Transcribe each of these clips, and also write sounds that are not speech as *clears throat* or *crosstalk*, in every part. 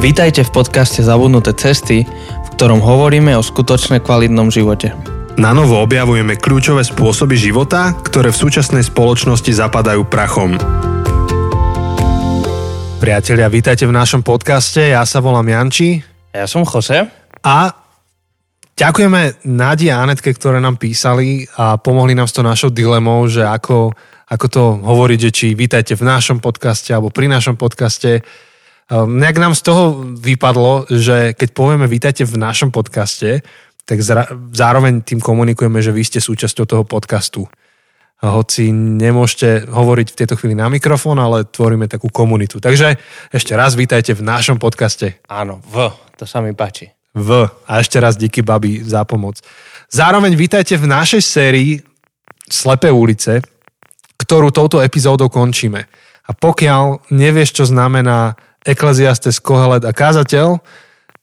Vítajte v podcaste Zabudnuté cesty, v ktorom hovoríme o skutočne kvalitnom živote. Na novo objavujeme kľúčové spôsoby života, ktoré v súčasnej spoločnosti zapadajú prachom. Priatelia, vítajte v našom podcaste. Ja sa volám Janči. Ja som Jose. A ďakujeme Nadi a Anetke, ktoré nám písali a pomohli nám s to našou dilemou, že ako, ako to hovoriť, že či vítajte v našom podcaste alebo pri našom podcaste nejak nám z toho vypadlo, že keď povieme vítajte v našom podcaste, tak zároveň tým komunikujeme, že vy ste súčasťou toho podcastu. A hoci nemôžete hovoriť v tejto chvíli na mikrofón, ale tvoríme takú komunitu. Takže ešte raz vítajte v našom podcaste. Áno, v, to sa mi páči. V. A ešte raz díky babi za pomoc. Zároveň vítajte v našej sérii Slepé ulice, ktorú touto epizódou končíme. A pokiaľ nevieš, čo znamená Ekleziastes, Kohelet a Kázateľ,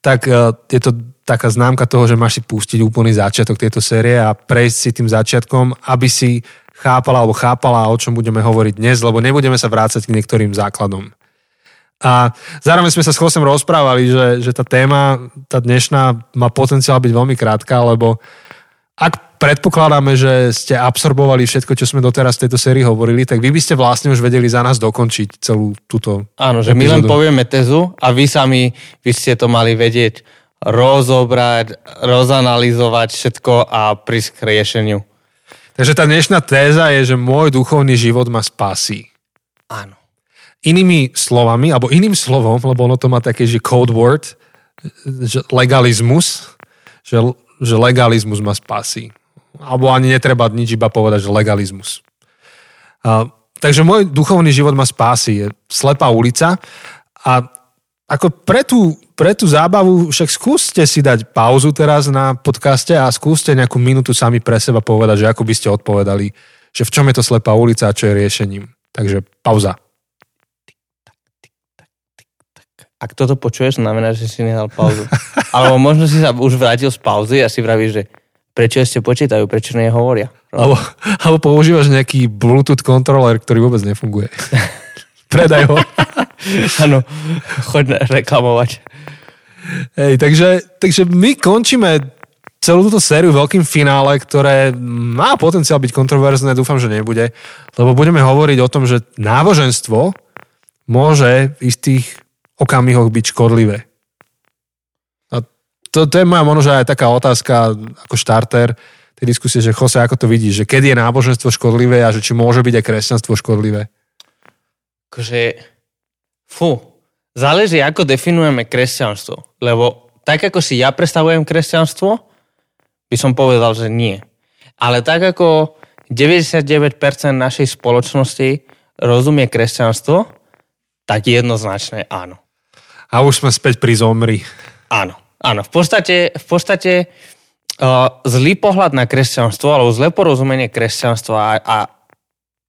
tak e, je to taká známka toho, že máš si pustiť úplný začiatok tejto série a prejsť si tým začiatkom, aby si chápala alebo chápala, o čom budeme hovoriť dnes, lebo nebudeme sa vrácať k niektorým základom. A zároveň sme sa s Chosem rozprávali, že, že tá téma, tá dnešná, má potenciál byť veľmi krátka, lebo ak predpokladáme, že ste absorbovali všetko, čo sme doteraz v tejto sérii hovorili, tak vy by ste vlastne už vedeli za nás dokončiť celú túto Áno, že epizódu. my len povieme tezu a vy sami by ste to mali vedieť rozobrať, rozanalizovať všetko a prísť k riešeniu. Takže tá dnešná téza je, že môj duchovný život ma spasí. Áno. Inými slovami, alebo iným slovom, lebo ono to má také, že code word, že legalizmus, že, že legalizmus ma spasí alebo ani netreba nič iba povedať, že legalizmus. A, takže môj duchovný život ma spási. Je slepá ulica a ako pre tú, pre tú zábavu však skúste si dať pauzu teraz na podcaste a skúste nejakú minútu sami pre seba povedať, že ako by ste odpovedali, že v čom je to slepá ulica a čo je riešením. Takže pauza. Ak toto počuješ, znamená, že si nedal pauzu. *laughs* Alebo možno si sa už vrátil z pauzy a si vravíš, že prečo ešte počítajú, prečo hovoria. Alebo, alebo používaš nejaký Bluetooth kontroler, ktorý vôbec nefunguje. *laughs* Predaj ho. Áno, choď reklamovať. Hej, takže, takže my končíme celú túto sériu veľkým finále, ktoré má potenciál byť kontroverzné, dúfam, že nebude, lebo budeme hovoriť o tom, že náboženstvo môže v istých okamihoch byť škodlivé to, to je moja možno, aj taká otázka ako štarter tej diskusie, že Jose, ako to vidíš, že kedy je náboženstvo škodlivé a že či môže byť aj kresťanstvo škodlivé? Akože, fú, záleží, ako definujeme kresťanstvo. Lebo tak, ako si ja predstavujem kresťanstvo, by som povedal, že nie. Ale tak, ako 99% našej spoločnosti rozumie kresťanstvo, tak jednoznačne áno. A už sme späť pri zomri. Áno. Áno, v podstate, v podstate uh, zlý pohľad na kresťanstvo alebo zlé porozumenie kresťanstva a, a,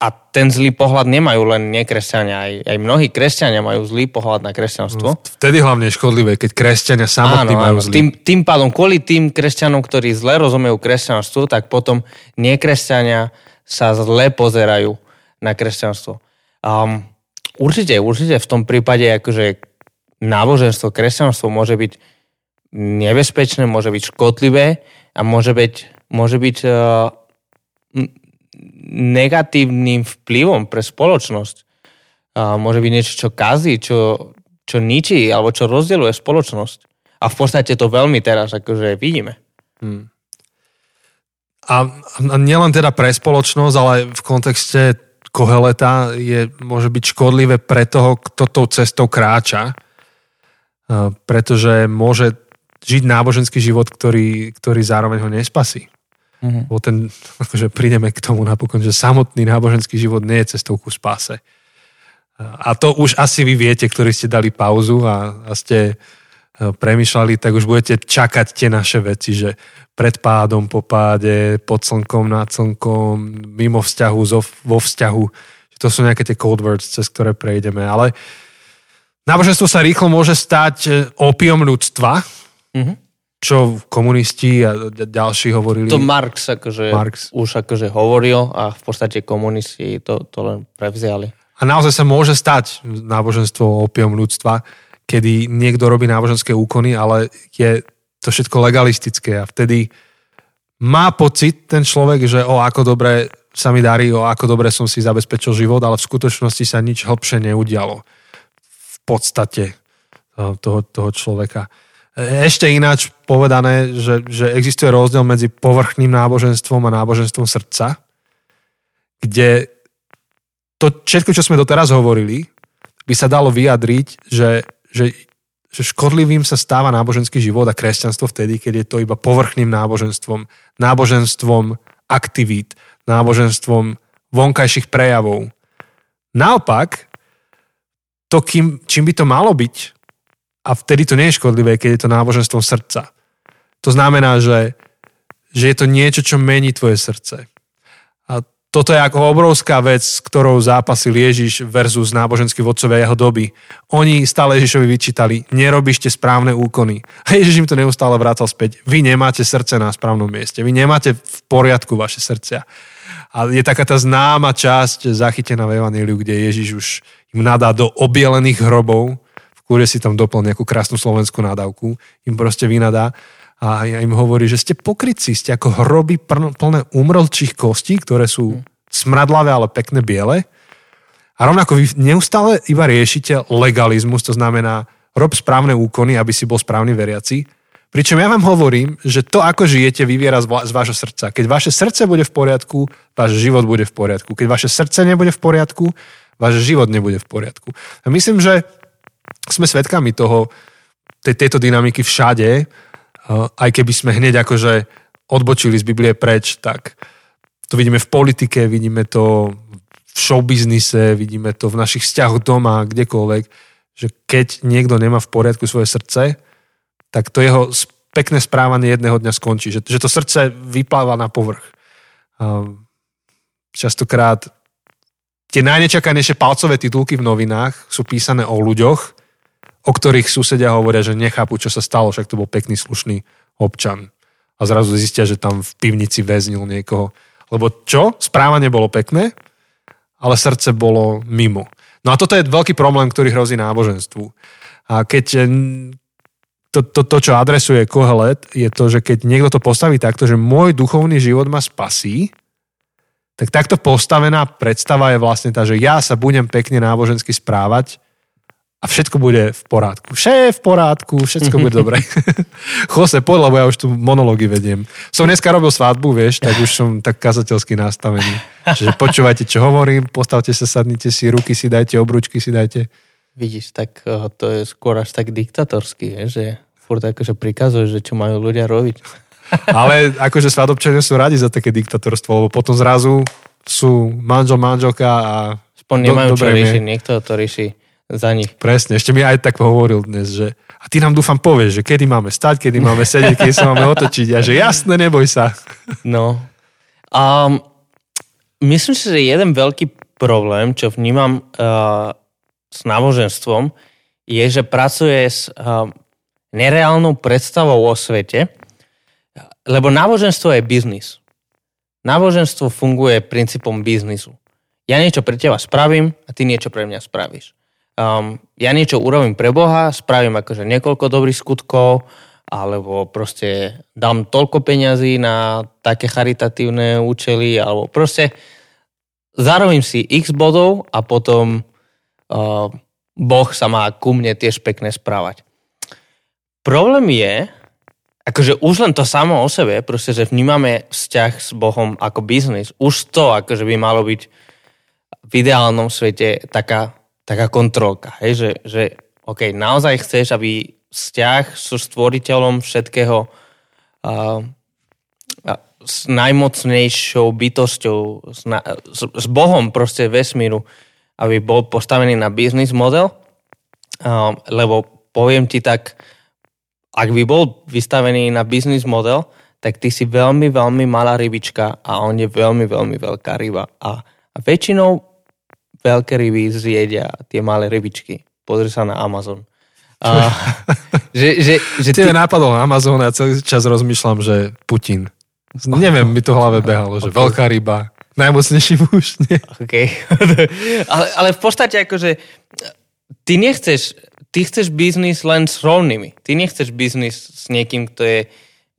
a ten zlý pohľad nemajú len nekresťania, aj, aj mnohí kresťania majú zlý pohľad na kresťanstvo. Vtedy hlavne je škodlivé, keď kresťania samotní áno, majú zlý. Tým, tým pádom, kvôli tým kresťanom, ktorí zle rozumejú kresťanstvu, tak potom nekresťania sa zle pozerajú na kresťanstvo. Um, určite, určite v tom prípade akože náboženstvo, kresťanstvo môže byť nebezpečné, môže byť škodlivé a môže byť, môže byť uh, negatívnym vplyvom pre spoločnosť. Uh, môže byť niečo, čo kazí, čo, čo ničí alebo čo rozdieluje spoločnosť. A v podstate to veľmi teraz akože vidíme. Hmm. A, a nielen teda pre spoločnosť, ale v kontexte Koheleta je, môže byť škodlivé pre toho, kto tou cestou kráča, pretože môže žiť náboženský život, ktorý, ktorý zároveň ho nespasí. Mm-hmm. Bo ten, *laughs* akože prídeme k tomu napokon, že samotný náboženský život nie je cestou ku spáse. A to už asi vy viete, ktorí ste dali pauzu a, a ste e, premyšľali, tak už budete čakať tie naše veci, že pred pádom, po páde, pod slnkom, nad slnkom, mimo vzťahu, zo, vo vzťahu. To sú nejaké tie code words, cez ktoré prejdeme. Ale náboženstvo sa rýchlo môže stať e, opiom ľudstva, Mm-hmm. Čo komunisti a ďalší hovorili. To Marx, akože Marx. už akože hovoril a v podstate komunisti to, to len prevziali. A naozaj sa môže stať náboženstvo opiom ľudstva, kedy niekto robí náboženské úkony, ale je to všetko legalistické a vtedy má pocit ten človek, že o ako dobre sa mi darí, o ako dobre som si zabezpečil život, ale v skutočnosti sa nič hlbšie neudialo podstate toho, toho človeka. Ešte ináč povedané, že, že existuje rozdiel medzi povrchným náboženstvom a náboženstvom srdca, kde to všetko, čo sme doteraz hovorili, by sa dalo vyjadriť, že, že, že škodlivým sa stáva náboženský život a kresťanstvo vtedy, keď je to iba povrchným náboženstvom, náboženstvom aktivít, náboženstvom vonkajších prejavov. Naopak, to, kým, čím by to malo byť, a vtedy to nie je škodlivé, keď je to náboženstvom srdca. To znamená, že, že je to niečo, čo mení tvoje srdce. A toto je ako obrovská vec, s ktorou zápasil Ježiš versus náboženskí vodcovia jeho doby. Oni stále Ježišovi vyčítali, nerobíšte správne úkony. A Ježiš im to neustále vrácal späť. Vy nemáte srdce na správnom mieste. Vy nemáte v poriadku vaše srdcia. A je taká tá známa časť zachytená v Evangeliu, kde Ježiš už im nadá do obielených hrobov, v kúre si tam doplň nejakú krásnu slovenskú nádavku, im proste vynadá a im hovorí, že ste pokryci, ste ako hroby plné umrlčích kostí, ktoré sú smradlavé, ale pekné biele. A rovnako vy neustále iba riešite legalizmus, to znamená rob správne úkony, aby si bol správny veriaci. Pričom ja vám hovorím, že to, ako žijete, vyviera z vášho srdca. Keď vaše srdce bude v poriadku, váš život bude v poriadku. Keď vaše srdce nebude v poriadku, váš život nebude v poriadku. A myslím, že sme svedkami toho, tej, tejto dynamiky všade, aj keby sme hneď akože odbočili z Biblie preč, tak to vidíme v politike, vidíme to v showbiznise, vidíme to v našich vzťahoch doma, kdekoľvek, že keď niekto nemá v poriadku svoje srdce, tak to jeho pekné správanie jedného dňa skončí. Že, že to srdce vypláva na povrch. Častokrát tie najnečakanejšie palcové titulky v novinách sú písané o ľuďoch, o ktorých susedia hovoria, že nechápu, čo sa stalo, však to bol pekný, slušný občan. A zrazu zistia, že tam v pivnici väznil niekoho. Lebo čo? Správanie bolo pekné, ale srdce bolo mimo. No a toto je veľký problém, ktorý hrozí náboženstvu. A keď to, to, to, čo adresuje Kohelet, je to, že keď niekto to postaví takto, že môj duchovný život ma spasí, tak takto postavená predstava je vlastne tá, že ja sa budem pekne nábožensky správať a všetko bude v porádku. Vše v porádku, všetko bude *laughs* dobre. *laughs* Jose, poď, lebo ja už tu monológy vediem. Som dneska robil svadbu, vieš, tak už som tak kazateľsky nastavený. Čiže počúvajte, čo hovorím, postavte sa, sadnite si, ruky si dajte, obručky si dajte. Vidíš, tak eh, to je skôr až tak diktatorský, že furt akože prikazuje, že čo majú ľudia robiť. Ale akože svadobčania sú radi za také diktatorstvo, lebo potom zrazu sú manžel, manželka a... Spon nemajú do, čo riešiť, niekto to rieši za nich. Presne, ešte mi aj tak hovoril dnes, že a ty nám dúfam povieš, že kedy máme stať, kedy máme sedieť, kedy sa máme otočiť a že jasne, neboj sa. No. Um, myslím si, že jeden veľký problém, čo vnímam uh, s náboženstvom, je, že pracuje s uh, nereálnou predstavou o svete, lebo náboženstvo je biznis. Náboženstvo funguje princípom biznisu. Ja niečo pre teba spravím a ty niečo pre mňa spravíš um, ja niečo urobím pre Boha, spravím akože niekoľko dobrých skutkov, alebo proste dám toľko peňazí na také charitatívne účely, alebo proste zarobím si x bodov a potom uh, Boh sa má ku mne tiež pekne správať. Problém je, akože už len to samo o sebe, proste, že vnímame vzťah s Bohom ako biznis, už to akože by malo byť v ideálnom svete taká taká kontrolka, hej, že, že OK, naozaj chceš, aby vzťah so stvoriteľom všetkého uh, s najmocnejšou bytosťou, s, na, s, s Bohom proste vesmíru, aby bol postavený na business model, uh, lebo poviem ti tak, ak by bol vystavený na business model, tak ty si veľmi, veľmi malá rybička a on je veľmi, veľmi veľká ryba. A, a väčšinou veľké ryby zjedia tie malé rybičky. Pozri sa na Amazon. A, *laughs* že, že, že ty... nápadol Amazon a celý čas rozmýšľam, že Putin. Neviem, mi to v hlave behalo, že okay. veľká ryba, najmocnejší muž. Nie? Okay. *laughs* ale, ale v podstate akože ty nechceš, ty chceš biznis len s rovnými. Ty nechceš biznis s niekým, kto je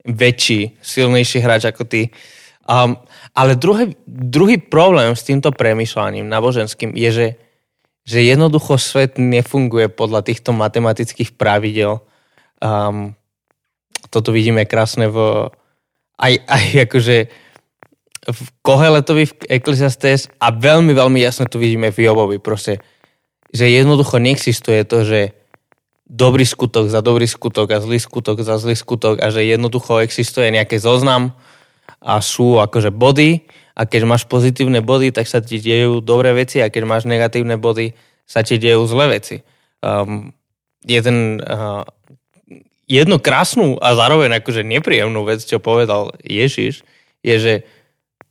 väčší, silnejší hráč ako ty. Um, ale druhý, druhý problém s týmto premyšľaním náboženským je, že, že jednoducho svet nefunguje podľa týchto matematických pravidel. Um, toto vidíme krásne v aj, aj akože v Koheletovi v Ecclesiastes a veľmi, veľmi jasne to vidíme v Jobovi. Proste, že jednoducho neexistuje to, že dobrý skutok za dobrý skutok a zlý skutok za zlý skutok a že jednoducho existuje nejaký zoznam a sú akože body a keď máš pozitívne body, tak sa ti dejú dobré veci a keď máš negatívne body, sa ti dejú zlé veci. Um, jeden uh, jednu krásnu a zároveň akože nepríjemnú vec, čo povedal Ježiš, je, že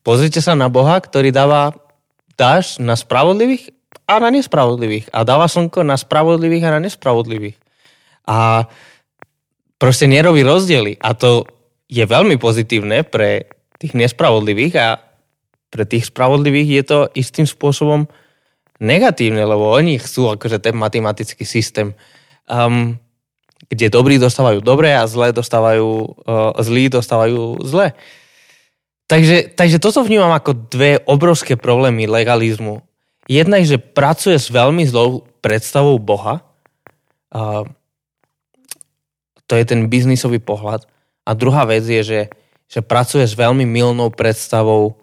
pozrite sa na Boha, ktorý dáva dáš na spravodlivých a na nespravodlivých. A dáva slnko na spravodlivých a na nespravodlivých. A proste nerobí rozdiely. A to je veľmi pozitívne pre tých nespravodlivých a pre tých spravodlivých je to istým spôsobom negatívne, lebo oni chcú akože ten matematický systém. Um, kde dobrí dostávajú dobre a zlé dostávajú, uh, zlí dostávajú zlé. Takže, takže toto vnímam ako dve obrovské problémy legalizmu. Jedna je, že pracuje s veľmi zlou predstavou Boha. Uh, to je ten biznisový pohľad. A druhá vec je, že, že pracuje s veľmi milnou predstavou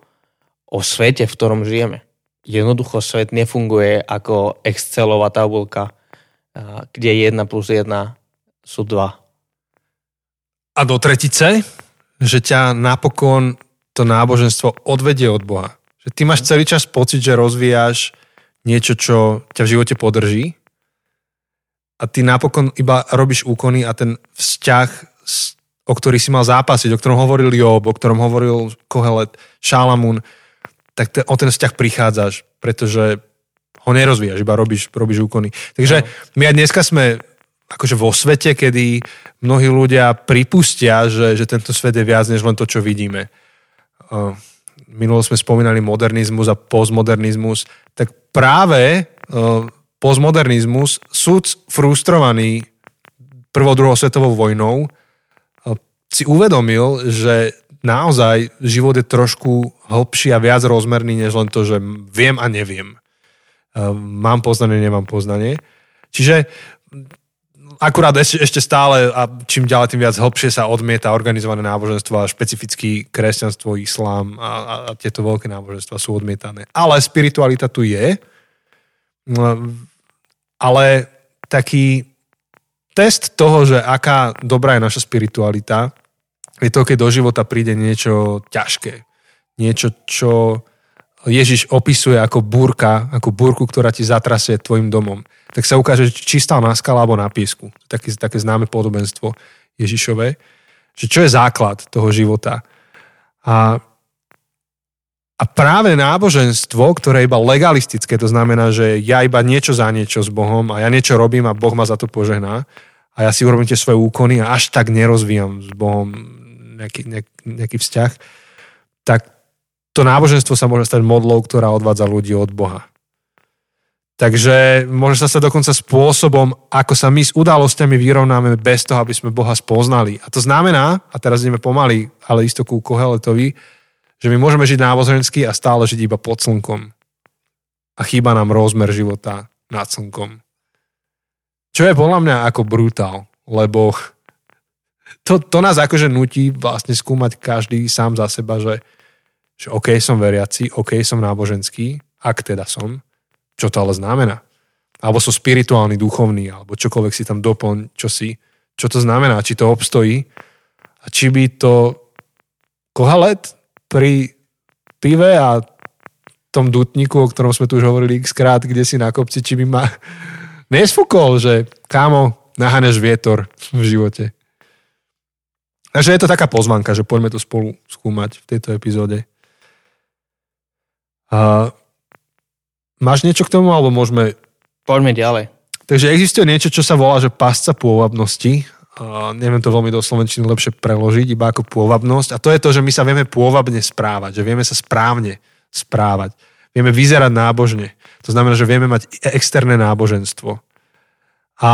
o svete, v ktorom žijeme. Jednoducho svet nefunguje ako Excelová tabulka, kde 1 plus 1 sú dva. A do tretice, že ťa napokon to náboženstvo odvedie od Boha. Že ty máš celý čas pocit, že rozvíjaš niečo, čo ťa v živote podrží a ty napokon iba robíš úkony a ten vzťah, o ktorý si mal zápasiť, o ktorom hovoril Job, o ktorom hovoril Kohelet, Šalamún, tak te, o ten vzťah prichádzaš, pretože ho nerozvíjaš, iba robíš, robíš úkony. Takže no. my aj dneska sme akože vo svete, kedy mnohí ľudia pripustia, že, že tento svet je viac než len to, čo vidíme. Minulo sme spomínali modernizmus a postmodernizmus, tak práve postmodernizmus, súd frustrovaný prvou, druhou svetovou vojnou, si uvedomil, že naozaj život je trošku hlbší a viac rozmerný, než len to, že viem a neviem. Mám poznanie, nemám poznanie. Čiže akurát ešte, ešte stále a čím ďalej, tým viac hlbšie sa odmieta organizované náboženstvo a špecificky kresťanstvo, islám a, a, a tieto veľké náboženstva sú odmietané. Ale spiritualita tu je, ale taký test toho, že aká dobrá je naša spiritualita, je to, keď do života príde niečo ťažké. Niečo, čo Ježiš opisuje ako búrka, ako búrku, ktorá ti zatrasie tvojim domom tak sa ukáže, či stal na skale alebo na piesku. Také, také známe podobenstvo Ježišové. Že čo je základ toho života. A, a práve náboženstvo, ktoré je iba legalistické, to znamená, že ja iba niečo za niečo s Bohom a ja niečo robím a Boh ma za to požehná a ja si urobím tie svoje úkony a až tak nerozvíjam s Bohom nejaký, nejaký, vzťah, tak to náboženstvo sa môže stať modlou, ktorá odvádza ľudí od Boha. Takže môže sa stať dokonca spôsobom, ako sa my s udalosťami vyrovnáme bez toho, aby sme Boha spoznali. A to znamená, a teraz ideme pomaly, ale isto ku Koheletovi, že my môžeme žiť nábožensky a stále žiť iba pod slnkom. A chýba nám rozmer života nad slnkom. Čo je podľa mňa ako brutál, lebo to, to nás akože nutí vlastne skúmať každý sám za seba, že, že OK, som veriaci, OK, som náboženský, ak teda som, čo to ale znamená. Alebo som spirituálny, duchovný, alebo čokoľvek si tam doplň, čo si, čo to znamená, či to obstojí a či by to kohalet pri pive a tom dutníku, o ktorom sme tu už hovorili x krát, kde si na kopci, či by ma *laughs* nesfúkol, že kámo, nahaneš vietor v živote. Takže je to taká pozvanka, že poďme to spolu skúmať v tejto epizóde. A Máš niečo k tomu, alebo môžeme... Poďme ďalej. Takže existuje niečo, čo sa volá, že pasca pôvabnosti. Uh, neviem to veľmi do slovenčiny lepšie preložiť, iba ako pôvabnosť. A to je to, že my sa vieme pôvabne správať, že vieme sa správne správať. Vieme vyzerať nábožne. To znamená, že vieme mať externé náboženstvo. A,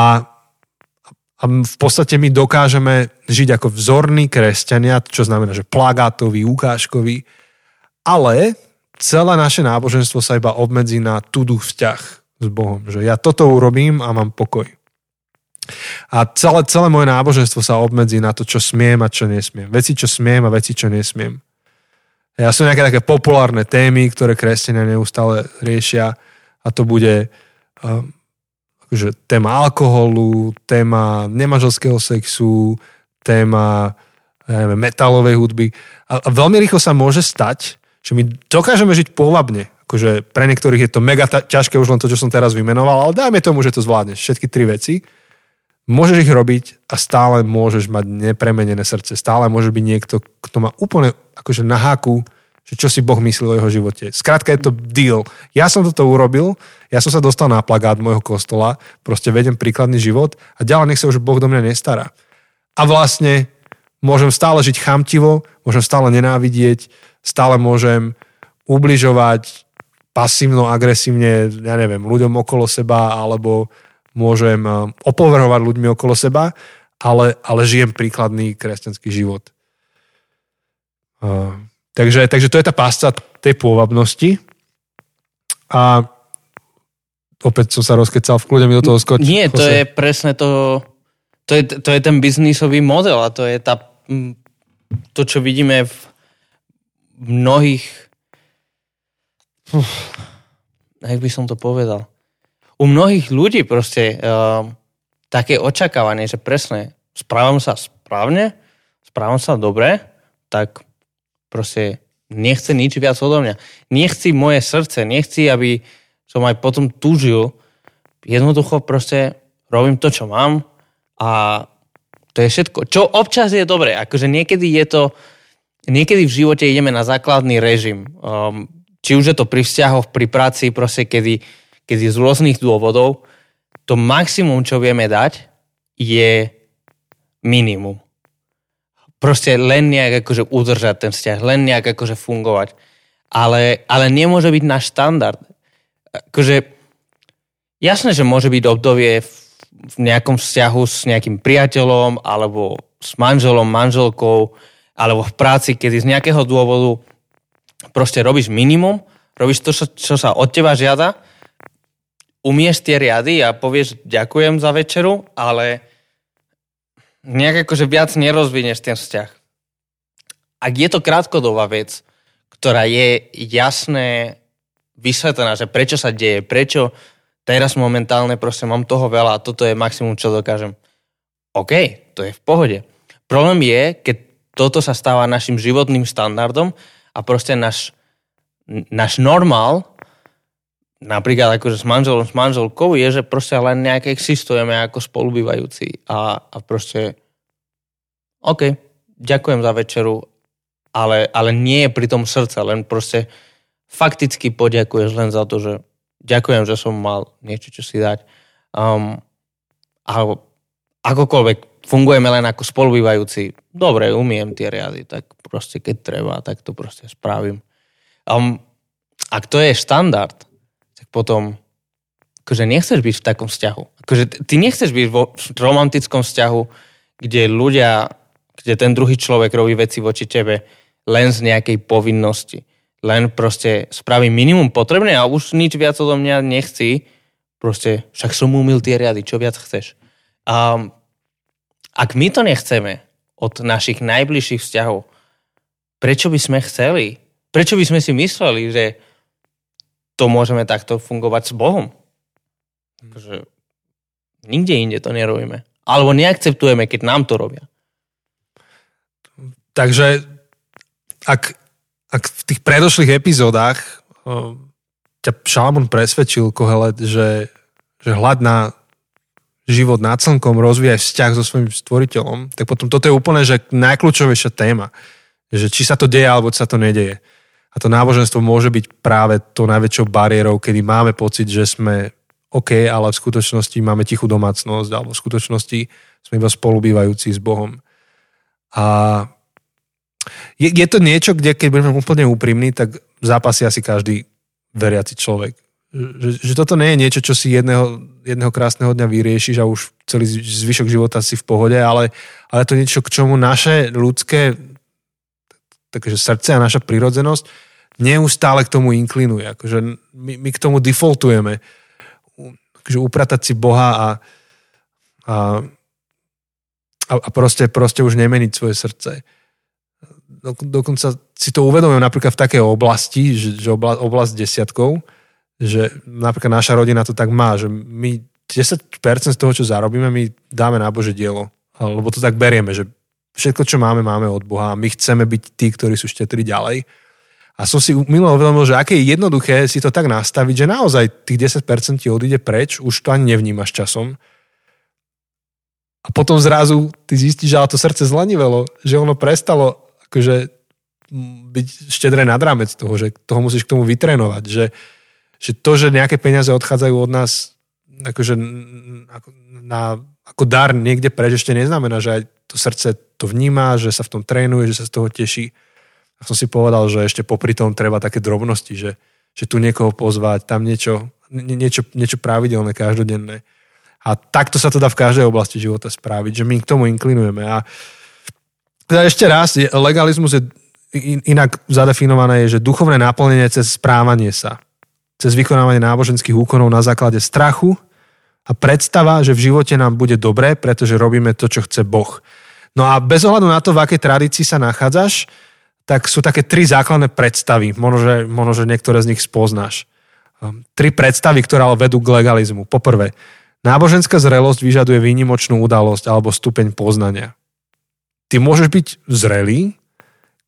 a v podstate my dokážeme žiť ako vzorní kresťania, čo znamená, že plagátový, ukážkový, ale celé naše náboženstvo sa iba obmedzí na tudu vzťah s Bohom. Že ja toto urobím a mám pokoj. A celé, celé moje náboženstvo sa obmedzí na to, čo smiem a čo nesmiem. Veci, čo smiem a veci, čo nesmiem. Ja sú nejaké také populárne témy, ktoré kresťania neustále riešia a to bude um, akože téma alkoholu, téma nemanželského sexu, téma ja neviem, metalovej hudby. A, a veľmi rýchlo sa môže stať, že my dokážeme žiť pôvabne. Akože pre niektorých je to mega ťažké už len to, čo som teraz vymenoval, ale dajme tomu, že to zvládneš. Všetky tri veci. Môžeš ich robiť a stále môžeš mať nepremenené srdce. Stále môže byť niekto, kto má úplne akože na háku, že čo si Boh myslí o jeho živote. Skrátka je to deal. Ja som toto urobil, ja som sa dostal na plagát môjho kostola, proste vedem príkladný život a ďalej nech sa už Boh do mňa nestará. A vlastne môžem stále žiť chamtivo, môžem stále nenávidieť, stále môžem ubližovať pasívno, agresívne, ja neviem, ľuďom okolo seba, alebo môžem eh, opovrhovať ľuďmi okolo seba, ale, ale žijem príkladný kresťanský život. Uh, takže, takže to je tá pásca tej pôvabnosti. A opäť som sa rozkecal, v kľude mi do toho skočí. Nie, to je presne to, to je, to je ten biznisový model a to je tá, to, čo vidíme v mnohých uf, jak by som to povedal u mnohých ľudí proste uh, také očakávanie, že presne správam sa správne, správam sa dobre, tak proste nechce nič viac odo mňa. Nechci moje srdce, nechci, aby som aj potom túžil. Jednoducho proste robím to, čo mám a to je všetko. Čo občas je dobré, akože niekedy je to, niekedy v živote ideme na základný režim. Um, či už je to pri vzťahoch, pri práci, proste kedy kedy z rôznych dôvodov to maximum, čo vieme dať, je minimum. Proste len nejak akože udržať ten vzťah, len nejak akože fungovať. Ale, ale nemôže byť náš štandard. Akože, jasné, že môže byť obdobie v, v nejakom vzťahu s nejakým priateľom, alebo s manželom, manželkou, alebo v práci, kedy z nejakého dôvodu proste robíš minimum, robíš to, čo, čo sa od teba žiada umieš tie riady a povieš ďakujem za večeru, ale nejak akože viac nerozvinieš ten vzťah. Ak je to krátkodobá vec, ktorá je jasné vysvetlená, že prečo sa deje, prečo teraz momentálne proste mám toho veľa a toto je maximum, čo dokážem. OK, to je v pohode. Problém je, keď toto sa stáva našim životným standardom a proste náš, náš normál napríklad akože s manželom, s manželkou je, že proste len nejak existujeme ako spolubývajúci a, a proste OK, ďakujem za večeru, ale, ale nie je pri tom srdce, len proste fakticky poďakuješ len za to, že ďakujem, že som mal niečo, čo si dať. Um, a akokoľvek fungujeme len ako spolubývajúci, dobre, umiem tie riady, tak proste keď treba, tak to proste spravím. Um, ak to je štandard, potom akože nechceš byť v takom vzťahu. Akože ty nechceš byť vo romantickom vzťahu, kde ľudia, kde ten druhý človek robí veci voči tebe len z nejakej povinnosti. Len proste spraví minimum potrebné a už nič viac odo mňa nechci. Proste však som umil tie riady, čo viac chceš. A ak my to nechceme od našich najbližších vzťahov, prečo by sme chceli? Prečo by sme si mysleli, že to môžeme takto fungovať s Bohom. Takže nikde inde to nerobíme. Alebo neakceptujeme, keď nám to robia. Takže ak, ak v tých predošlých epizódach o, ťa Šalamún presvedčil, Kohelet, že, že hľad na život nad slnkom rozvíja vzťah so svojím stvoriteľom, tak potom toto je úplne že najkľúčovejšia téma. Že či sa to deje, alebo sa to nedeje. A to náboženstvo môže byť práve to najväčšou bariérou, kedy máme pocit, že sme OK, ale v skutočnosti máme tichú domácnosť, alebo v skutočnosti sme iba spolubývajúci s Bohom. A je, je to niečo, kde keď budeme úplne úprimní, tak zápasí asi každý veriaci človek. Že, že toto nie je niečo, čo si jedného jedného krásneho dňa vyriešiš a už celý zvyšok života si v pohode, ale, ale to je niečo, k čomu naše ľudské takže srdce a naša prírodzenosť neustále k tomu inklinuje. Akože my, my k tomu defaultujeme. Akože upratať si Boha a, a, a proste, proste už nemeniť svoje srdce. Do, dokonca si to uvedomujem napríklad v takej oblasti, že, že obla, oblasť desiatkov, že napríklad naša rodina to tak má, že my 10% z toho, čo zarobíme, my dáme na Bože dielo. Lebo to tak berieme, že všetko, čo máme, máme od Boha my chceme byť tí, ktorí sú štetrí ďalej. A som si milo uvedomil, že aké je jednoduché si to tak nastaviť, že naozaj tých 10% ti odíde preč, už to ani nevnímaš časom. A potom zrazu ty zistíš, že to srdce zlanivelo, že ono prestalo akože byť štedré nad rámec toho, že toho musíš k tomu vytrénovať, že, že to, že nejaké peniaze odchádzajú od nás akože ako, na, ako dar niekde preč, ešte neznamená, že aj to srdce to vníma, že sa v tom trénuje, že sa z toho teší. A som si povedal, že ešte popri tom treba také drobnosti, že, že tu niekoho pozvať, tam niečo, nie, niečo, niečo pravidelné, každodenné. A takto sa to dá v každej oblasti života spraviť, že my k tomu inklinujeme. A teda ešte raz, legalizmus je inak zadefinované, je, že duchovné naplnenie cez správanie sa cez vykonávanie náboženských úkonov na základe strachu a predstava, že v živote nám bude dobre, pretože robíme to, čo chce Boh. No a bez ohľadu na to, v akej tradícii sa nachádzaš, tak sú také tri základné predstavy. Možno, že, možno, že niektoré z nich spoznáš. Um, tri predstavy, ktoré ale vedú k legalizmu. Poprvé, náboženská zrelosť vyžaduje výnimočnú udalosť alebo stupeň poznania. Ty môžeš byť zrelý,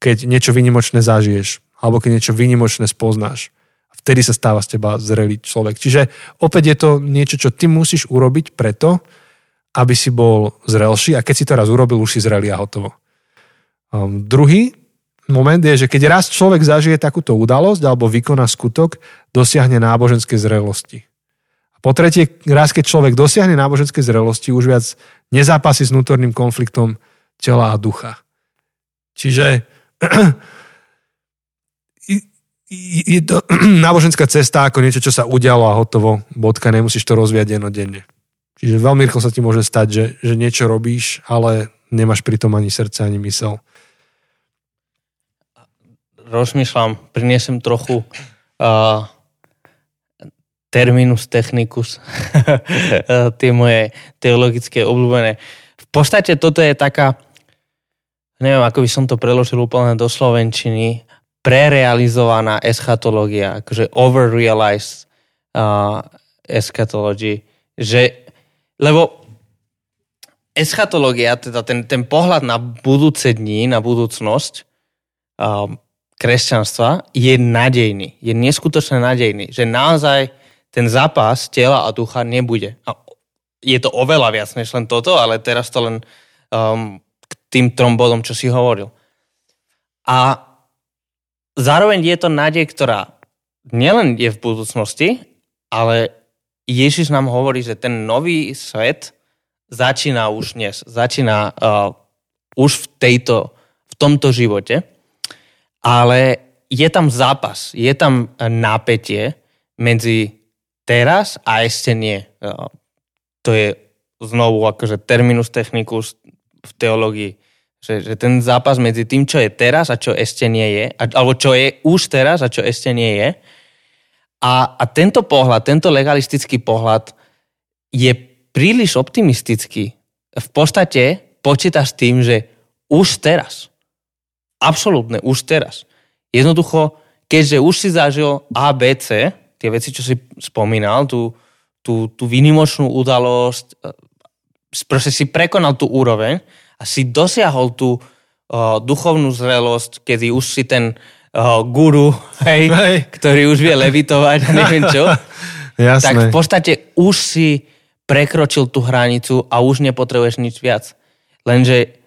keď niečo výnimočné zažiješ alebo keď niečo výnimočné spoznáš vtedy sa stáva z teba zrelý človek. Čiže opäť je to niečo, čo ty musíš urobiť preto, aby si bol zrelší a keď si to raz urobil, už si zrelý a hotovo. Um, druhý moment je, že keď raz človek zažije takúto udalosť alebo vykoná skutok, dosiahne náboženské zrelosti. A po tretie, raz keď človek dosiahne náboženské zrelosti, už viac nezápasí s vnútorným konfliktom tela a ducha. Čiže *clears throat* je to *clears throat* náboženská cesta ako niečo, čo sa udialo a hotovo, bodka, nemusíš to rozvíjať jednodenne. Čiže veľmi rýchlo sa ti môže stať, že, že niečo robíš, ale nemáš pri tom ani srdce, ani mysel. Rozmýšľam, priniesem trochu uh, terminus technicus, *laughs* tie moje teologické obľúbené. V podstate toto je taká, neviem, ako by som to preložil úplne do slovenčiny, prerealizovaná eschatológia, akože overrealized uh, eschatology, že, lebo eschatológia, teda ten, ten pohľad na budúce dní, na budúcnosť um, kresťanstva je nadejný, je neskutočne nadejný, že naozaj ten zápas tela a ducha nebude. A je to oveľa viac než len toto, ale teraz to len um, k tým trom bodom, čo si hovoril. A zároveň je to nádej, ktorá nielen je v budúcnosti, ale Ježiš nám hovorí, že ten nový svet začína už dnes, začína uh, už v, tejto, v tomto živote, ale je tam zápas, je tam nápetie medzi teraz a ešte nie. Uh, to je znovu akože terminus technicus v teológii že, že ten zápas medzi tým, čo je teraz a čo ešte nie je, alebo čo je už teraz a čo ešte nie je. A, a tento pohľad, tento legalistický pohľad je príliš optimistický. V podstate počítaš s tým, že už teraz, absolútne už teraz, jednoducho, keďže už si zažil A, B, C, tie veci, čo si spomínal, tú, tú, tú výnimočnú udalosť, e, proste si prekonal tú úroveň, a si dosiahol tú uh, duchovnú zrelosť, kedy už si ten uh, guru, *laughs* hej, hej. ktorý už vie levitovať a neviem čo, *laughs* Jasné. tak v podstate už si prekročil tú hranicu a už nepotrebuješ nič viac. Lenže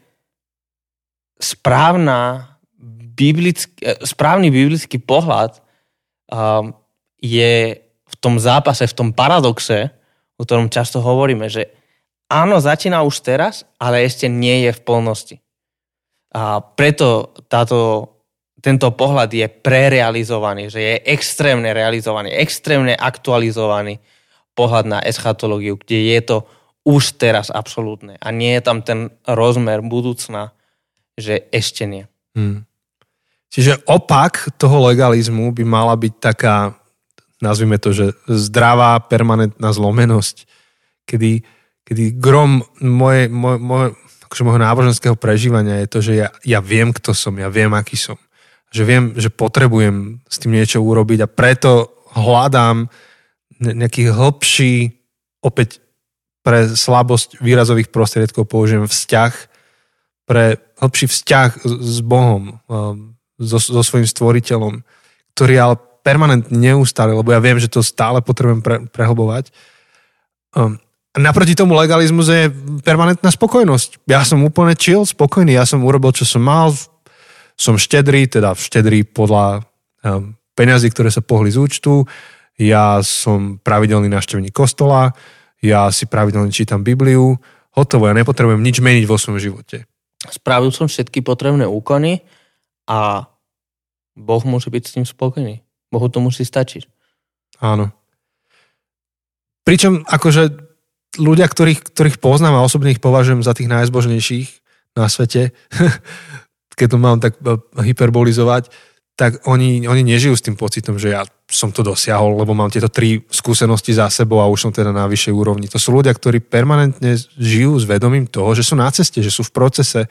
správna biblický, eh, správny biblický pohľad um, je v tom zápase, v tom paradoxe, o ktorom často hovoríme, že áno, začína už teraz, ale ešte nie je v plnosti. A preto táto, tento pohľad je prerealizovaný, že je extrémne realizovaný, extrémne aktualizovaný pohľad na eschatológiu, kde je to už teraz absolútne a nie je tam ten rozmer budúcna, že ešte nie. Hmm. Čiže opak toho legalizmu by mala byť taká, nazvime to, že zdravá permanentná zlomenosť, kedy, kedy grom moje, moje, moje, akože môjho náboženského prežívania je to, že ja, ja viem, kto som, ja viem, aký som. Že viem, že potrebujem s tým niečo urobiť a preto hľadám nejaký hĺbší, opäť pre slabosť výrazových prostriedkov použijem vzťah, pre hĺbší vzťah s Bohom, um, so, so svojím stvoriteľom, ktorý ale permanentne neustále, lebo ja viem, že to stále potrebujem pre, prehlbovať. Um, naproti tomu legalizmus je permanentná spokojnosť. Ja som úplne chill, spokojný, ja som urobil, čo som mal, som štedrý, teda štedrý podľa um, peňazí, ktoré sa pohli z účtu, ja som pravidelný návštevník kostola, ja si pravidelne čítam Bibliu, hotovo, ja nepotrebujem nič meniť vo svojom živote. Spravil som všetky potrebné úkony a Boh môže byť s tým spokojný. Bohu to musí stačiť. Áno. Pričom akože ľudia, ktorých, ktorých poznám a osobne ich považujem za tých najzbožnejších na svete, *laughs* keď to mám tak e, hyperbolizovať, tak oni, oni nežijú s tým pocitom, že ja som to dosiahol, lebo mám tieto tri skúsenosti za sebou a už som teda na vyššej úrovni. To sú ľudia, ktorí permanentne žijú s vedomím toho, že sú na ceste, že sú v procese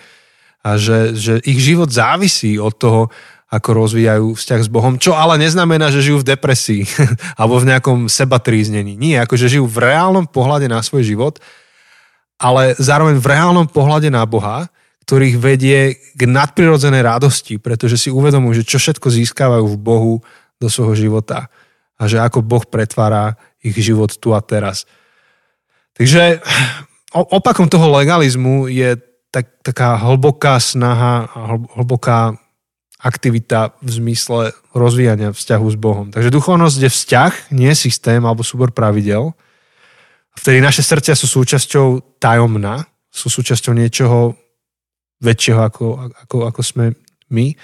a že, že ich život závisí od toho, ako rozvíjajú vzťah s Bohom, čo ale neznamená, že žijú v depresii *laughs* alebo v nejakom sebatríznení. Nie, akože žijú v reálnom pohľade na svoj život, ale zároveň v reálnom pohľade na Boha, ktorých vedie k nadprirodzenej radosti, pretože si uvedomujú, že čo všetko získavajú v Bohu do svojho života a že ako Boh pretvára ich život tu a teraz. Takže opakom toho legalizmu je tak, taká hlboká snaha, hlboká aktivita v zmysle rozvíjania vzťahu s Bohom. Takže duchovnosť je vzťah, nie systém alebo súbor pravidel. Vtedy naše srdcia sú súčasťou tajomná, sú súčasťou niečoho väčšieho ako, ako, ako sme my.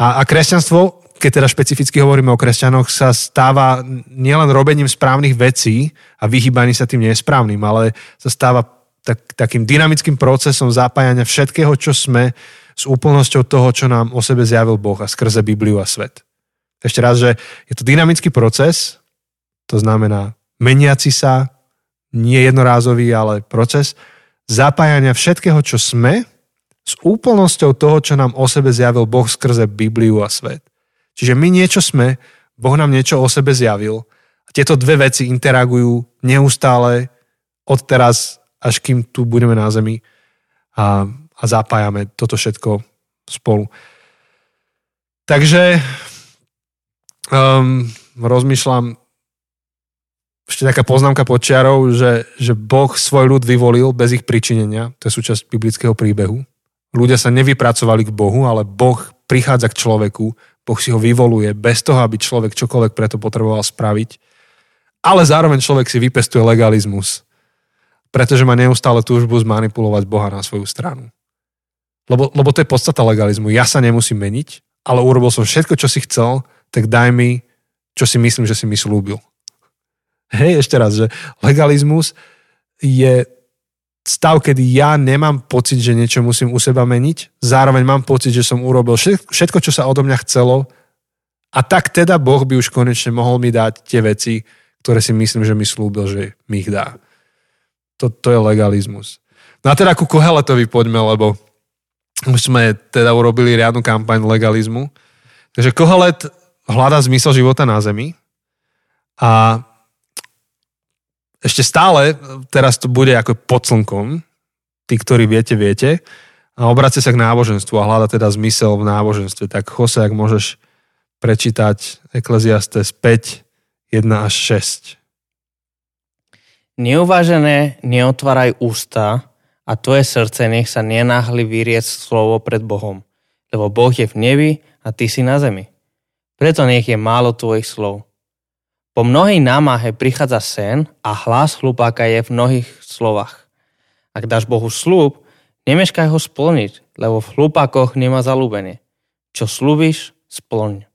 A, a kresťanstvo, keď teda špecificky hovoríme o kresťanoch, sa stáva nielen robením správnych vecí a vyhýbaním sa tým nesprávnym, ale sa stáva tak, takým dynamickým procesom zapájania všetkého, čo sme s úplnosťou toho, čo nám o sebe zjavil Boh a skrze Bibliu a svet. Ešte raz, že je to dynamický proces, to znamená meniaci sa, nie jednorázový, ale proces zapájania všetkého, čo sme, s úplnosťou toho, čo nám o sebe zjavil Boh skrze Bibliu a svet. Čiže my niečo sme, Boh nám niečo o sebe zjavil a tieto dve veci interagujú neustále od teraz, až kým tu budeme na zemi a a zapájame toto všetko spolu. Takže um, rozmýšľam, ešte taká poznámka počiarov, že, že Boh svoj ľud vyvolil bez ich pričinenia. To je súčasť biblického príbehu. Ľudia sa nevypracovali k Bohu, ale Boh prichádza k človeku, Boh si ho vyvoluje bez toho, aby človek čokoľvek preto potreboval spraviť. Ale zároveň človek si vypestuje legalizmus, pretože má neustále túžbu zmanipulovať Boha na svoju stranu. Lebo, lebo to je podstata legalizmu. Ja sa nemusím meniť, ale urobil som všetko, čo si chcel, tak daj mi, čo si myslím, že si mi slúbil. Hej, ešte raz, že legalizmus je stav, kedy ja nemám pocit, že niečo musím u seba meniť, zároveň mám pocit, že som urobil všetko, čo sa odo mňa chcelo a tak teda Boh by už konečne mohol mi dať tie veci, ktoré si myslím, že mi slúbil, že mi ich dá. To, to je legalizmus. No a teda ku Koheletovi poďme, lebo už sme teda urobili riadnu kampaň legalizmu. Takže Kohelet hľadá zmysel života na Zemi a ešte stále, teraz to bude ako pod slnkom, tí, ktorí viete, viete, a obracia sa k náboženstvu a hľada teda zmysel v náboženstve. Tak Jose, ak môžeš prečítať Ekleziastes 5, 1 až 6. Neuvážené neotváraj ústa, a tvoje srdce nech sa nenáhli vyriec slovo pred Bohom, lebo Boh je v nebi a ty si na zemi. Preto nech je málo tvojich slov. Po mnohej námahe prichádza sen a hlas chlupáka je v mnohých slovách. Ak dáš Bohu slúb, nemeškaj ho splniť, lebo v chlupákoch nemá zalúbenie. Čo slúbiš, splň.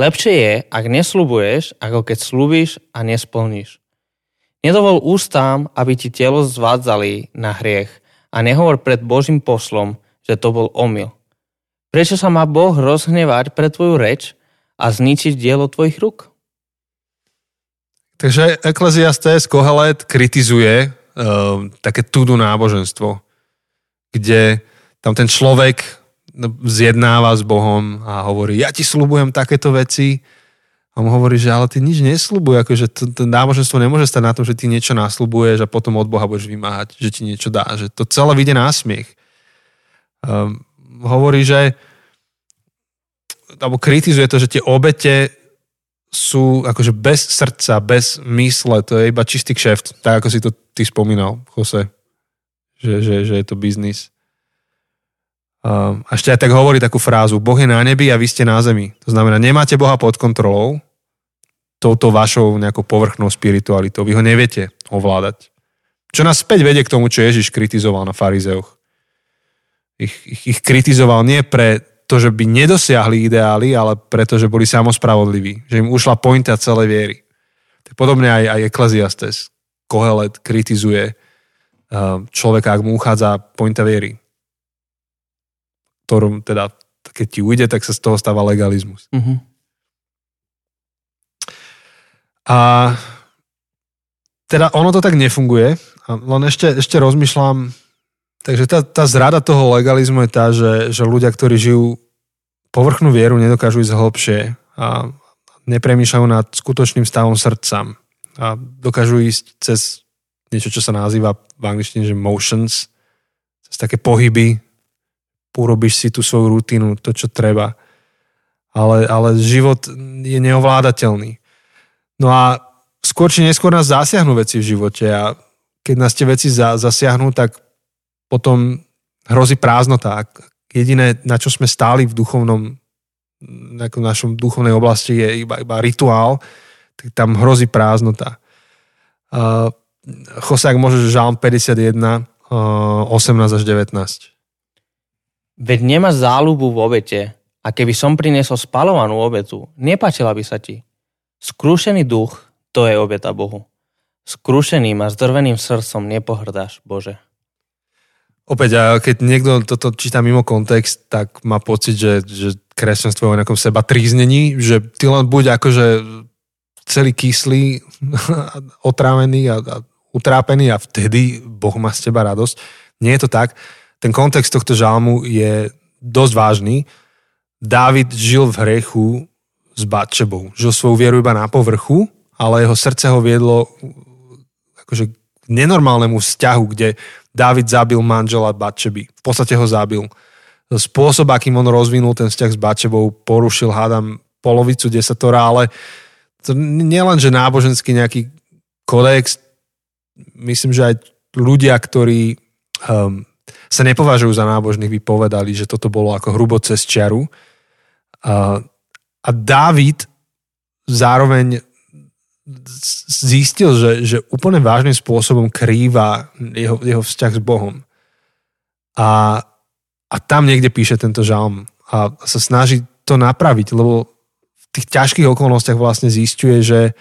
Lepšie je, ak neslúbuješ, ako keď slúbiš a nesplníš. Nedovol ústám, aby ti telo zvádzali na hriech a nehovor pred Božím poslom, že to bol omyl. Prečo sa má Boh rozhnevať pre tvoju reč a zničiť dielo tvojich rúk? Takže Ecclesiastes Kohelet kritizuje uh, také tudu náboženstvo, kde tam ten človek zjednáva s Bohom a hovorí, ja ti slubujem takéto veci. A on hovorí, že ale ty nič neslubuj, akože to, to náboženstvo nemôže stať na tom, že ty niečo naslubuješ a potom od Boha budeš vymáhať, že ti niečo dá. Že to celé vyjde na smiech. Um, hovorí, že alebo kritizuje to, že tie obete sú akože bez srdca, bez mysle, to je iba čistý kšeft, tak ako si to ty spomínal, Jose, že, že, že je to biznis. A ešte aj tak hovorí takú frázu, Boh je na nebi a vy ste na zemi. To znamená, nemáte Boha pod kontrolou, touto vašou nejakou povrchnou spiritualitou. Vy ho neviete ovládať. Čo nás späť vedie k tomu, čo Ježiš kritizoval na farizeoch. Ich, ich, ich kritizoval nie pre to, že by nedosiahli ideály, ale preto, že boli samospravodliví. Že im ušla pointa celej viery. Podobne aj, aj Ecclesiastes. Kohelet kritizuje uh, človeka, ak mu uchádza pointa viery. Ktorom teda, keď ti ujde, tak sa z toho stáva legalizmus. Uh-huh. A teda ono to tak nefunguje. Len ešte, ešte rozmýšľam, Takže tá, tá zrada toho legalizmu je tá, že, že ľudia, ktorí žijú povrchnú vieru, nedokážu ísť hlbšie a nepremýšľajú nad skutočným stavom srdca a dokážu ísť cez niečo, čo sa nazýva v angličtine, že motions, cez také pohyby, urobíš si tú svoju rutinu, to, čo treba. Ale, ale život je neovládateľný. No a skôr či neskôr nás zasiahnu veci v živote a keď nás tie veci za, zasiahnu, tak potom hrozí prázdnota. Jediné, na čo sme stáli v duchovnom, v našom duchovnej oblasti je iba, iba rituál, tak tam hrozí prázdnota. Uh, Jose, ak môžeš, Žalm 51, uh, 18 až 19. Veď nemá záľubu v obete a keby som priniesol spalovanú obetu, nepáčila by sa ti. Skrúšený duch, to je obeta Bohu. Skrúšeným a zdrveným srdcom nepohrdáš, Bože. Opäť, a keď niekto toto číta mimo kontext, tak má pocit, že, že kresťanstvo je o nejakom seba tríznení, že ty len buď akože celý kyslý, *laughs* otrávený a, a utrápený a vtedy Boh má z teba radosť. Nie je to tak. Ten kontext tohto žalmu je dosť vážny. Dávid žil v hrechu s Batšebou. Žil svoju vieru iba na povrchu, ale jeho srdce ho viedlo akože k nenormálnemu vzťahu, kde David zabil manžela Batčeby. V podstate ho zabil. Spôsob, akým on rozvinul ten vzťah s Batčebou, porušil, hádam, polovicu desatora, ale to nielen, že náboženský nejaký kodex, myslím, že aj ľudia, ktorí um, sa nepovažujú za nábožných, vypovedali, že toto bolo ako hrubo cez čiaru. Uh, a Dávid zároveň zistil, že, že úplne vážnym spôsobom krýva jeho, jeho vzťah s Bohom. A, a tam niekde píše tento žalm a sa snaží to napraviť, lebo v tých ťažkých okolnostiach vlastne zistuje, že,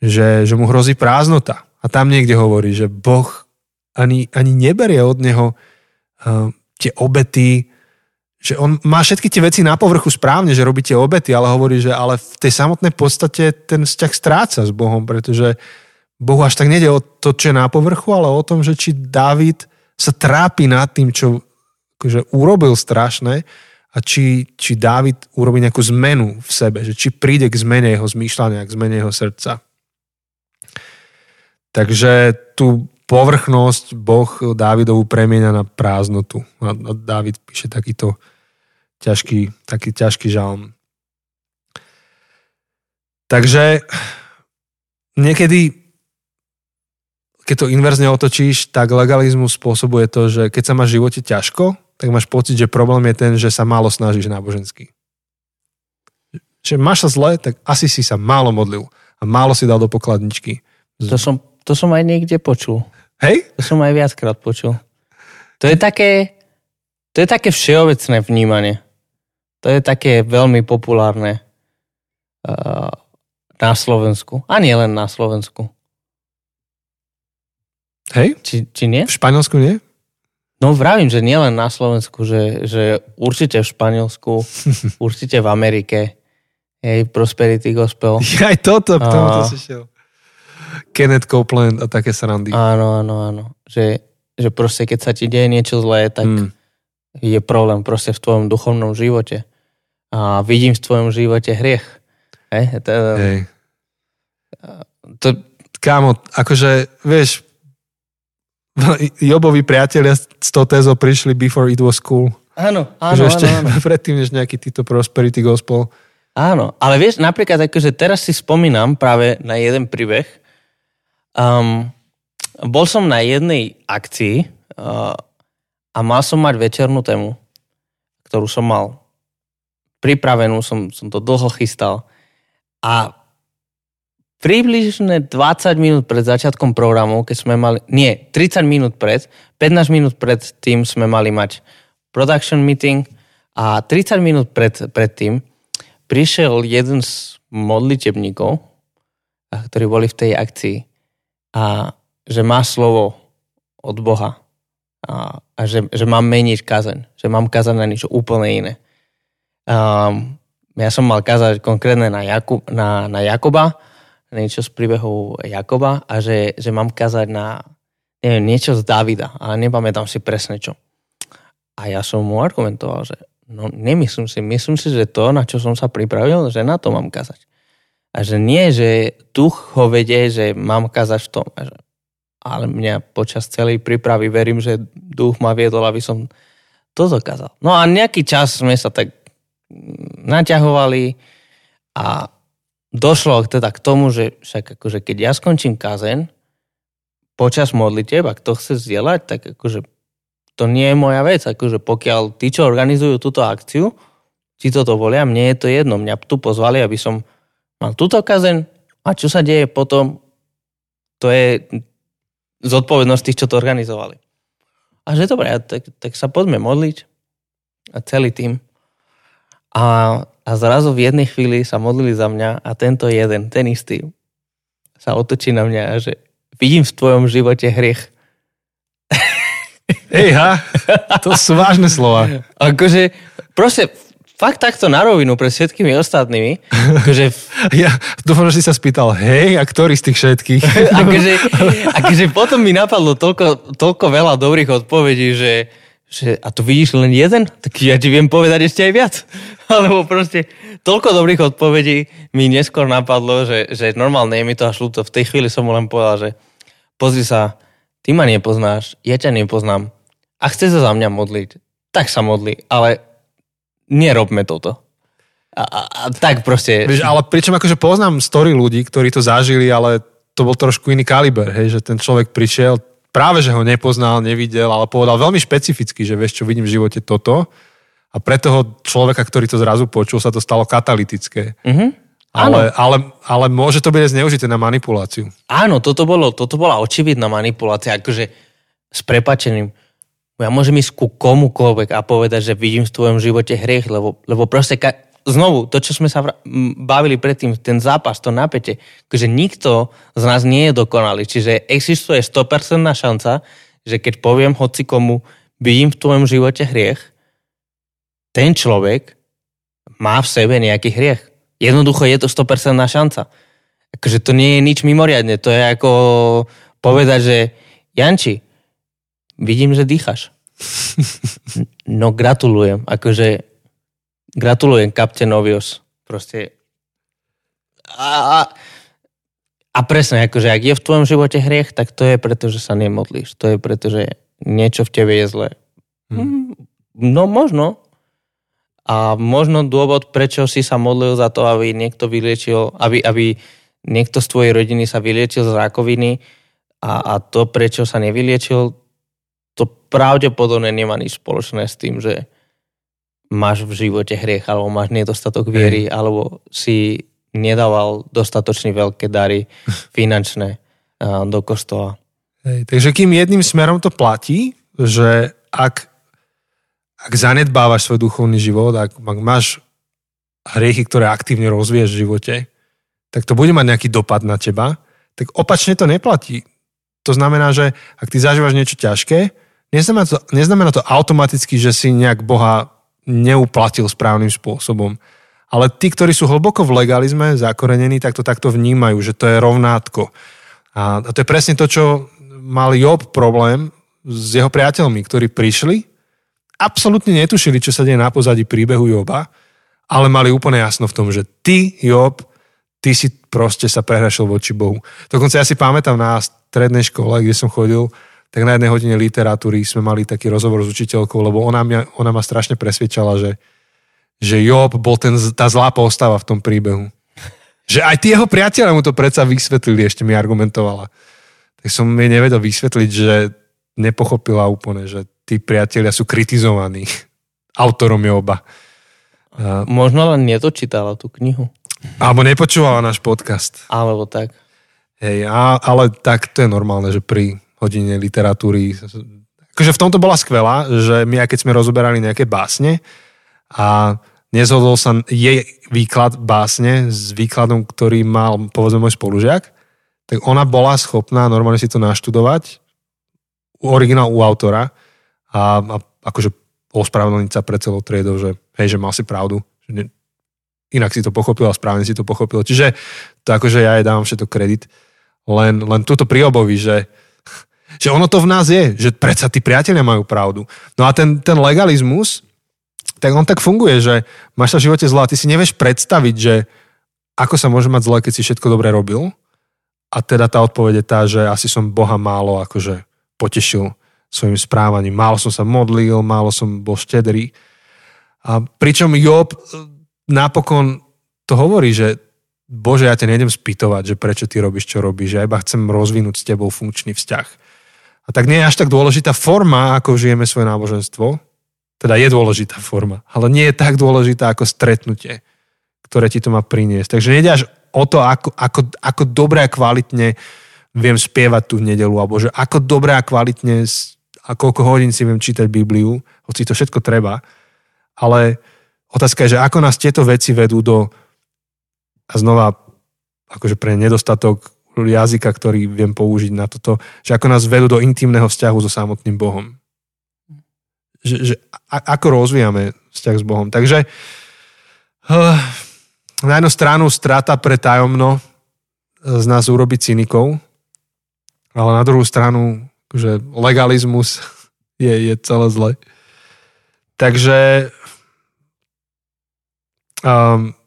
že, že mu hrozí prázdnota. A tam niekde hovorí, že Boh ani, ani neberie od neho uh, tie obety, že on má všetky tie veci na povrchu správne, že robíte obety, ale hovorí, že ale v tej samotnej podstate ten vzťah stráca s Bohom, pretože Bohu až tak nejde o to, čo je na povrchu, ale o tom, že či David sa trápi nad tým, čo akože urobil strašné a či, či David urobí nejakú zmenu v sebe, že či príde k zmene jeho zmýšľania, k zmene jeho srdca. Takže tu povrchnosť Boh Dávidovu premieňa na prázdnotu. A Dávid píše takýto ťažký, taký ťažký žalm. Takže niekedy, keď to inverzne otočíš, tak legalizmus spôsobuje to, že keď sa máš v živote ťažko, tak máš pocit, že problém je ten, že sa málo snažíš nábožensky. Že máš sa zle, tak asi si sa málo modlil a málo si dal do pokladničky. To som, to som aj niekde počul. Hej? To som aj viackrát počul. To je také, to je také všeobecné vnímanie. To je také veľmi populárne uh, na Slovensku. A nie len na Slovensku. Hej? Či, či nie? V Španielsku nie? No vravím, že nielen na Slovensku, že, že určite v Španielsku, *laughs* určite v Amerike. Hej, Prosperity Gospel. Aj toto, k tomu to si šiel. Kenneth Copeland a také srandy. Áno, áno, áno. Že, že proste keď sa ti deje niečo zlé, tak Mm. je problém proste v tvojom duchovnom živote. A vidím v tvojom živote hriech. Hej, to, Hej. to, Kámo, akože, vieš, Jobovi priatelia s tou tézou prišli before it was cool. áno, áno, že áno, ešte áno. *laughs* predtým, než nejaký títo prosperity gospel. Áno, ale vieš, napríklad akože teraz si spomínam práve na jeden príbeh. Um, bol som na jednej akcii uh, a mal som mať večernú tému, ktorú som mal pripravenú, som, som to dlho chystal. A približne 20 minút pred začiatkom programu, keď sme mali, nie, 30 minút pred, 15 minút pred tým sme mali mať production meeting a 30 minút pred, pred tým prišiel jeden z modlitebníkov, a ktorí boli v tej akcii a že má slovo od Boha a, a že, že mám meniť kazeň, že mám kazať na niečo úplne iné. Um, ja som mal kazať konkrétne na, Jakub, na, na Jakoba, niečo z príbehu Jakoba a že, že mám kazať na neviem, niečo z Davida, ale nepamätám si presne čo. A ja som mu argumentoval, že no nemyslím si, myslím si, že to, na čo som sa pripravil, že na to mám kazať. A že nie, že duch ho vedie, že mám kazať v tom. A že, ale mňa počas celej prípravy verím, že duch ma viedol, aby som to dokázal. No a nejaký čas sme sa tak mm, naťahovali a došlo teda k tomu, že však akože keď ja skončím kazen počas modlitieb, ak to chce zdieľať, tak akože to nie je moja vec. Akože pokiaľ tí, čo organizujú túto akciu, či to dovolia, mne je to jedno. Mňa tu pozvali, aby som mal túto kazeň a čo sa deje potom, to je zodpovednosť tých, čo to organizovali. A že dobre, tak, tak sa poďme modliť a celý tým. A, a zrazu v jednej chvíli sa modlili za mňa a tento jeden, ten istý, sa otočí na mňa a že vidím v tvojom živote hriech. Hej, ha, to sú vážne slova. Akože, proste, fakt takto na rovinu pred všetkými ostatnými. Akože, *laughs* Ja dúfam, že si sa spýtal, hej, a ktorý z tých všetkých? *laughs* akože, akože potom mi napadlo toľko, toľko veľa dobrých odpovedí, že, že a tu vidíš len jeden? Tak ja ti viem povedať ešte aj viac. *laughs* Alebo proste toľko dobrých odpovedí mi neskôr napadlo, že, že normálne je mi to až ľúto. V tej chvíli som mu len povedal, že pozri sa, ty ma nepoznáš, ja ťa nepoznám a chce sa za mňa modliť, tak sa modli, ale nerobme toto. A, a, a tak proste... Vieš, ale pričom akože poznám story ľudí, ktorí to zažili, ale to bol trošku iný kaliber, hej, že ten človek prišiel, práve že ho nepoznal, nevidel, ale povedal veľmi špecificky, že vieš čo, vidím v živote toto a pre toho človeka, ktorý to zrazu počul, sa to stalo katalytické. Mhm. Ale, ale, ale môže to byť zneužité na manipuláciu. Áno, toto, bolo, toto bola očividná manipulácia, akože s prepačením. Ja môžem ísť ku komukoľvek a povedať, že vidím v tvojom živote hriech, lebo, lebo proste ka- znovu, to, čo sme sa bavili predtým, ten zápas, to napätie, akože nikto z nás nie je dokonalý, čiže existuje 100% šanca, že keď poviem hoci komu, vidím v tvojom živote hriech, ten človek má v sebe nejaký hriech. Jednoducho je to 100% šanca. Akože to nie je nič mimoriadne. To je ako povedať, že Janči, vidím, že dýchaš. No gratulujem. Akože gratulujem Captain Obvious. Proste a, a, a presne, akože ak je v tvojom živote hriech, tak to je preto, že sa nemodlíš. To je preto, že niečo v tebe je zlé. Hm. No možno. A možno dôvod, prečo si sa modlil za to, aby niekto vyliečil, aby, aby niekto z tvojej rodiny sa vyliečil z rakoviny a, a to, prečo sa nevyliečil, to pravdepodobne nemá nič spoločné s tým, že máš v živote hriech, alebo máš nedostatok viery, alebo si nedával dostatočne veľké dary *laughs* finančné do kostola. Hej, takže kým jedným smerom to platí, že ak, ak zanedbávaš svoj duchovný život, ak, ak máš hriechy, ktoré aktívne rozvíješ v živote, tak to bude mať nejaký dopad na teba, tak opačne to neplatí. to znamená, že ak ty zažívaš niečo ťažké, neznamená to, neznamená to automaticky, že si nejak Boha neuplatil správnym spôsobom. Ale tí, ktorí sú hlboko v legalizme zakorenení, tak to takto vnímajú, že to je rovnátko. A, to je presne to, čo mal Job problém s jeho priateľmi, ktorí prišli, absolútne netušili, čo sa deje na pozadí príbehu Joba, ale mali úplne jasno v tom, že ty, Job, ty si proste sa prehrašil voči Bohu. Dokonca ja si pamätám na strednej škole, kde som chodil, tak na jednej hodine literatúry sme mali taký rozhovor s učiteľkou, lebo ona, mňa, ona ma strašne presvedčala, že, že Job bol ten, tá zlá postava v tom príbehu. Že aj tí jeho priatelia mu to predsa vysvetlili, ešte mi argumentovala. Tak som mi nevedel vysvetliť, že nepochopila úplne, že tí priatelia sú kritizovaní *laughs* autorom Joba. Možno len nedočítala tú knihu. Alebo nepočúvala náš podcast. Alebo tak. Hej, a, ale tak to je normálne, že pri hodine literatúry. Akože v tomto bola skvelá, že my aj keď sme rozoberali nejaké básne a nezhodol sa jej výklad básne s výkladom, ktorý mal povedzme môj spolužiak, tak ona bola schopná normálne si to naštudovať, originál u autora a, a akože ospravedlniť sa pre celou triedou, že hej, že mal si pravdu, že ne, inak si to pochopil a správne si to pochopil. Čiže to akože ja jej dávam všetko kredit. Len, len túto pri obovi, že že ono to v nás je, že predsa tí priatelia majú pravdu. No a ten, ten legalizmus, tak on tak funguje, že máš sa v živote zlá, ty si nevieš predstaviť, že ako sa môže mať zle, keď si všetko dobre robil. A teda tá odpoveď je tá, že asi som Boha málo akože potešil svojim správaním. Málo som sa modlil, málo som bol štedrý. A pričom Job napokon to hovorí, že Bože, ja ťa nejdem spýtovať, že prečo ty robíš, čo robíš. Ja iba chcem rozvinúť s tebou funkčný vzťah. A tak nie je až tak dôležitá forma, ako žijeme svoje náboženstvo. Teda je dôležitá forma, ale nie je tak dôležitá ako stretnutie, ktoré ti to má priniesť. Takže nejde až o to, ako, ako, ako dobre a kvalitne viem spievať tú nedelu, alebo že ako dobre a kvalitne a koľko hodín si viem čítať Bibliu, hoci to všetko treba. Ale otázka je, že ako nás tieto veci vedú do a znova akože pre nedostatok jazyka, ktorý viem použiť na toto, že ako nás vedú do intimného vzťahu so samotným Bohom. Že, že a, ako rozvíjame vzťah s Bohom. Takže uh, na jednu stranu strata pre tajomno z nás urobi cynikov, ale na druhú stranu že legalizmus *laughs* je, je celé zle. Takže um,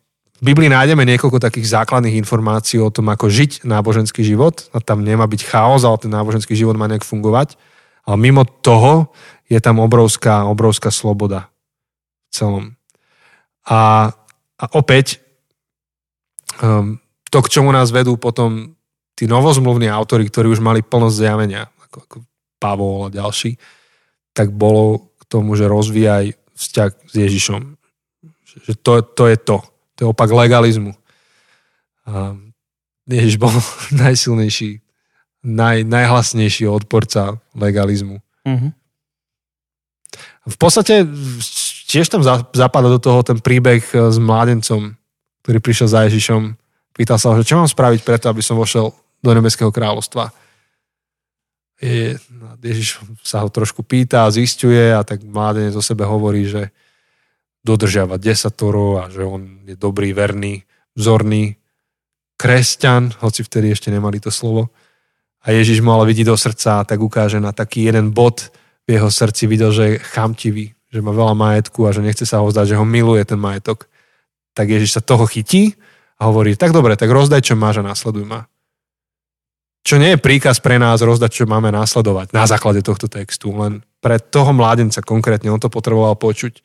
v Biblii nájdeme niekoľko takých základných informácií o tom, ako žiť náboženský život. A tam nemá byť chaos, ale ten náboženský život má nejak fungovať. Ale mimo toho je tam obrovská, obrovská sloboda v celom. A, a opäť um, to, k čomu nás vedú potom tí novozmluvní autory, ktorí už mali plnosť zjavenia, ako, ako Pavol a ďalší, tak bolo k tomu, že rozvíjaj vzťah s Ježišom. Že to, to je to. To je opak legalizmu. A Ježiš bol *laughs* najsilnejší, naj, najhlasnejší odporca legalizmu. Mm-hmm. V podstate tiež tam zapadá do toho ten príbeh e, s mládencom, ktorý prišiel za Ježišom. Pýtal sa ho, že čo mám spraviť preto, aby som vošiel do nebeského kráľovstva. Je, no, Ježiš sa ho trošku pýta zistuje a tak mládenec o sebe hovorí, že dodržiavať desatoro a že on je dobrý, verný, vzorný kresťan, hoci vtedy ešte nemali to slovo. A Ježiš mu ale vidí do srdca a tak ukáže na taký jeden bod v jeho srdci, videl, že je chamtivý, že má veľa majetku a že nechce sa ho vzdať, že ho miluje ten majetok. Tak Ježiš sa toho chytí a hovorí, tak dobre, tak rozdaj, čo máš a následuj ma. Čo nie je príkaz pre nás rozdať, čo máme následovať na základe tohto textu, len pre toho mládenca konkrétne, on to potreboval počuť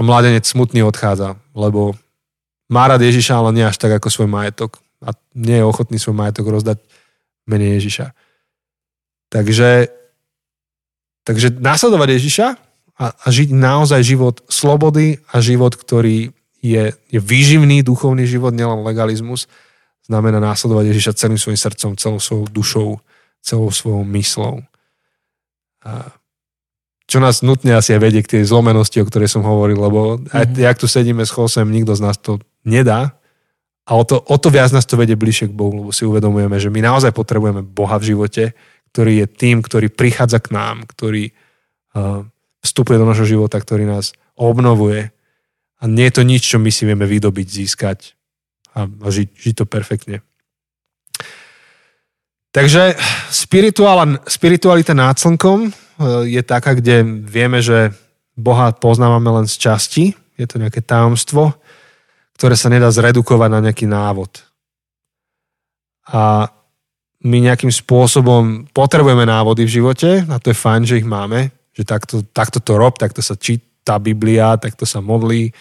mladenec smutný odchádza, lebo má rád Ježiša, ale nie až tak ako svoj majetok. A nie je ochotný svoj majetok rozdať menej Ježiša. Takže, takže následovať Ježiša a, a žiť naozaj život slobody a život, ktorý je, je výživný duchovný život, nielen legalizmus, znamená následovať Ježiša celým svojim srdcom, celou svojou dušou, celou svojou myslou. A čo nás nutne asi aj vedie k tej zlomenosti, o ktorej som hovoril, lebo aj mm-hmm. jak tu sedíme s Chosem, nikto z nás to nedá, A o to, o to viac nás to vedie bližšie k Bohu, lebo si uvedomujeme, že my naozaj potrebujeme Boha v živote, ktorý je tým, ktorý prichádza k nám, ktorý uh, vstupuje do našho života, ktorý nás obnovuje. A nie je to nič, čo my si vieme vydobiť, získať a, a žiť, žiť to perfektne. Takže spiritualita nad slnkom je taká, kde vieme, že Boha poznávame len z časti. Je to nejaké tajomstvo ktoré sa nedá zredukovať na nejaký návod. A my nejakým spôsobom potrebujeme návody v živote a to je fajn, že ich máme, že takto, takto to rob, takto sa číta Biblia, takto sa modlí.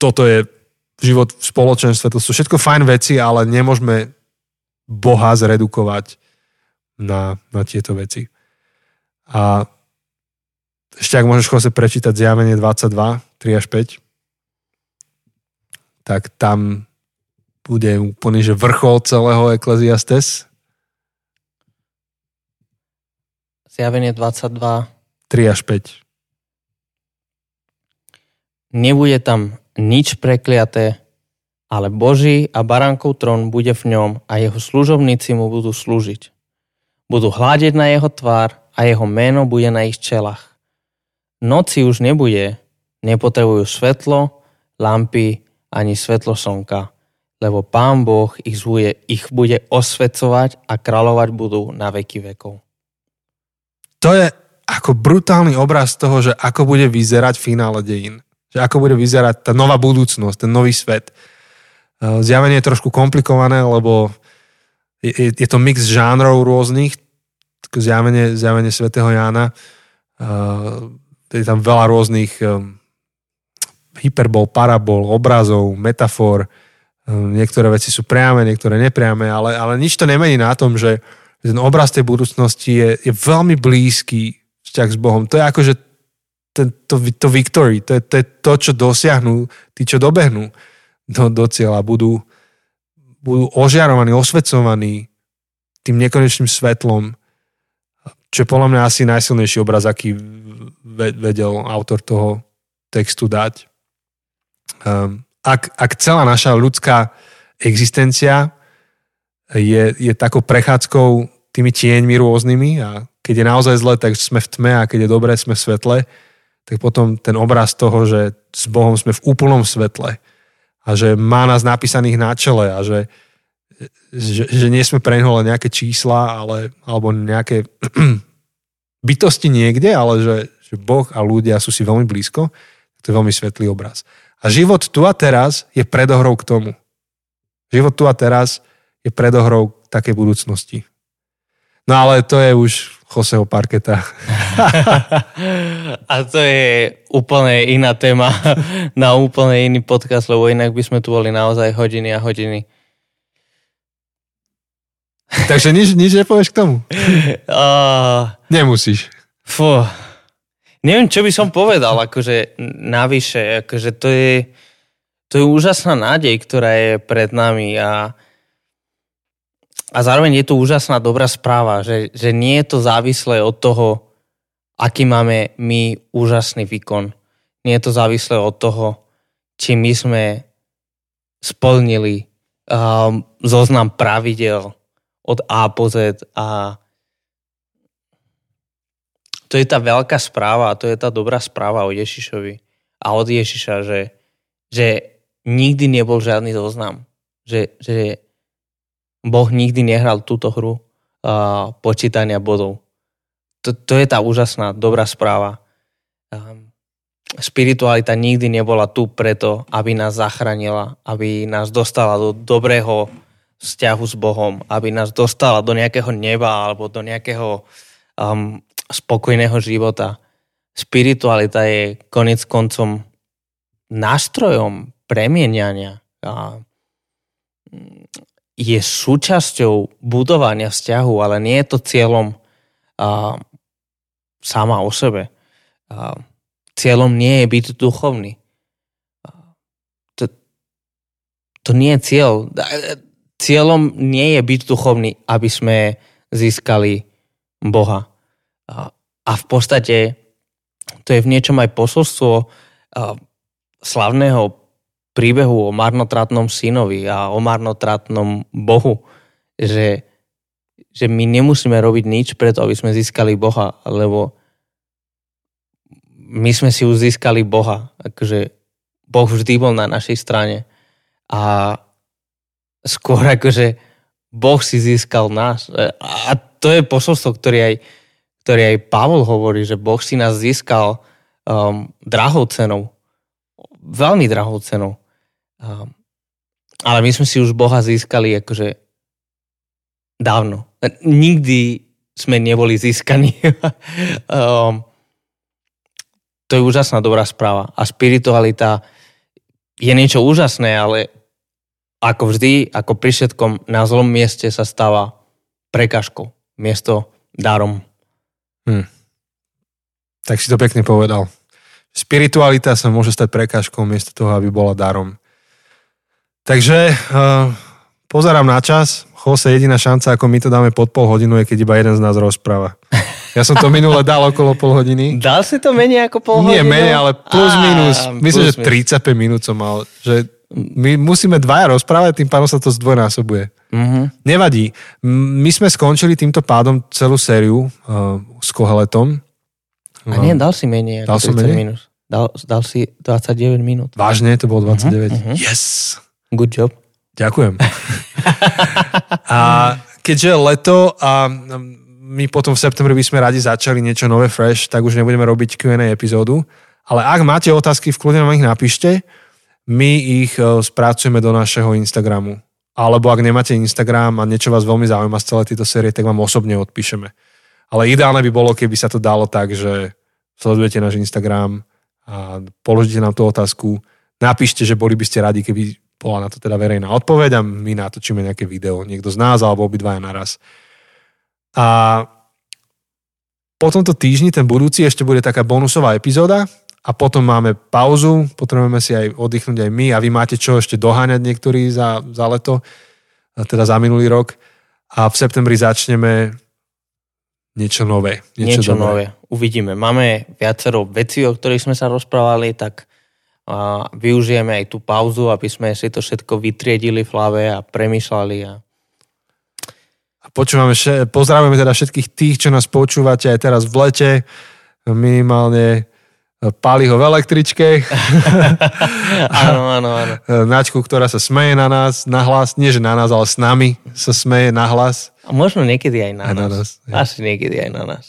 Toto je život v spoločenstve, to sú všetko fajn veci, ale nemôžeme Boha zredukovať na, na tieto veci. A ešte ak môžeš Jose prečítať zjavenie 22, 3 až 5 tak tam bude úplne, že vrchol celého Ecclesiastes. Zjavenie 22. 3 až 5. Nebude tam nič prekliaté, ale Boží a baránkov trón bude v ňom a jeho služobníci mu budú slúžiť. Budú hľadiť na jeho tvár a jeho meno bude na ich čelách. Noci už nebude, nepotrebujú svetlo, lampy ani svetlo slnka, lebo Pán Boh ich, zvuje, ich bude osvecovať a kráľovať budú na veky vekov. To je ako brutálny obraz toho, že ako bude vyzerať finále dejín. Že ako bude vyzerať tá nová budúcnosť, ten nový svet. E, zjavenie je trošku komplikované, lebo je, je to mix žánrov rôznych. Zjavenie, zjavenie svätého Jána. E, je tam veľa rôznych e, hyperbol, parabol, obrazov, metafor. Ehm, niektoré veci sú priame, niektoré nepriame, ale, ale nič to nemení na tom, že ten obraz tej budúcnosti je, je veľmi blízky vzťah s Bohom. To je ako, že ten, to, to victory, to je, to je to, čo dosiahnu tí, čo dobehnú do, do cieľa. Budú, budú ožiarovaní, osvecovaní tým nekonečným svetlom, čo je podľa mňa asi najsilnejší obraz, aký vedel autor toho textu dať. Um, ak, ak celá naša ľudská existencia je, je takou prechádzkou tými tieňmi rôznymi a keď je naozaj zle, tak sme v tme a keď je dobré, sme v svetle, tak potom ten obraz toho, že s Bohom sme v úplnom svetle a že má nás napísaných na čele a že, že, že nie sme pre len nejaké čísla ale, alebo nejaké *clears throat* bytosti niekde, ale že, že Boh a ľudia sú si veľmi blízko, to je veľmi svetlý obraz. A život tu a teraz je predohrou k tomu. Život tu a teraz je predohrou k takej budúcnosti. No ale to je už Joseho parketa. *laughs* a to je úplne iná téma *laughs* na úplne iný podcast, lebo inak by sme tu boli naozaj hodiny a hodiny. Takže nič, nič nepovieš k tomu? *laughs* Uh, Nemusíš. Fú, neviem, čo by som povedal, akože navyše, akože to je, to je úžasná nádej, ktorá je pred nami a, a zároveň je to úžasná dobrá správa, že, že nie je to závislé od toho, aký máme my úžasný výkon. Nie je to závislé od toho, či my sme splnili um, zoznam pravidel od A po Z a to je tá veľká správa a to je tá dobrá správa o Ježišovi a od Ježiša, že, že nikdy nebol žiadny zoznam. Že, že Boh nikdy nehral túto hru uh, počítania bodov. To, to je tá úžasná, dobrá správa. Um, spiritualita nikdy nebola tu preto, aby nás zachránila, aby nás dostala do dobrého vzťahu s Bohom, aby nás dostala do nejakého neba alebo do nejakého um, spokojného života. Spiritualita je konec koncom nástrojom premieniania a je súčasťou budovania vzťahu, ale nie je to cieľom a, sama o sebe. A, cieľom nie je byť duchovný. A, to, to nie je cieľ. Cieľom nie je byť duchovný, aby sme získali Boha. A v podstate to je v niečom aj posolstvo slavného príbehu o marnotratnom synovi a o marnotratnom Bohu, že, že my nemusíme robiť nič preto, aby sme získali Boha, lebo my sme si už získali Boha. Akože Boh vždy bol na našej strane. A skôr akože Boh si získal nás. A to je posolstvo, ktorý aj, ktorý aj Pavol hovorí, že Boh si nás získal um, drahou cenou. Veľmi drahou cenou. Um, ale my sme si už Boha získali akože dávno. Nikdy sme neboli získaní. *laughs* um, to je úžasná dobrá správa. A spiritualita je niečo úžasné, ale ako vždy, ako pri všetkom, na zlom mieste sa stáva prekažkou, miesto darom. Hm. Tak si to pekne povedal. Spiritualita sa môže stať prekážkou miesto toho, aby bola darom. Takže uh, pozerám na čas. Chose, jediná šanca, ako my to dáme pod pol hodinu, je keď iba jeden z nás rozpráva. Ja som to minule dal okolo pol hodiny. Dal si to menej ako pol hodiny? Nie menej, ale plus minus. Myslím, plus že 35 minút som mal. Že my musíme dvaja rozprávať, tým pádom sa to zdvojnásobuje. Mm-hmm. Nevadí. My sme skončili týmto pádom celú sériu uh, s Koheletom. A nie, dal si menej dal 30 menej? minút. Dal, dal si 29 minút. Vážne? To bolo 29? Mm-hmm. Yes! Good job. Ďakujem. *laughs* a keďže je leto a my potom v septembri by sme radi začali niečo nové, fresh, tak už nebudeme robiť Q&A epizódu. Ale ak máte otázky, v kľudne nám ich napíšte. My ich e, spracujeme do našeho Instagramu. Alebo ak nemáte Instagram a niečo vás veľmi zaujíma z celej tejto série, tak vám osobne odpíšeme. Ale ideálne by bolo, keby sa to dalo tak, že sledujete náš Instagram a položíte nám tú otázku, napíšte, že boli by ste radi, keby bola na to teda verejná odpoveď a my natočíme nejaké video, niekto z nás alebo obidvaja naraz. A po tomto týždni, ten budúci, ešte bude taká bonusová epizóda a potom máme pauzu, potrebujeme si aj oddychnúť aj my a vy máte čo ešte doháňať niektorí za, za leto, teda za minulý rok a v septembri začneme niečo nové. Niečo, niečo nové. Uvidíme. Máme viacero vecí, o ktorých sme sa rozprávali, tak a využijeme aj tú pauzu, aby sme si to všetko vytriedili v hlave a premýšľali a a počúvame, pozdravujeme teda všetkých tých, čo nás počúvate aj teraz v lete. Minimálne páli ho v električke. *laughs* áno, áno, áno. *laughs* Načku, ktorá sa smeje na nás, na hlas. Nie, že na nás, ale s nami sa smeje na hlas. A možno niekedy aj na, aj nás. na nás. Ja. Asi niekedy aj na nás.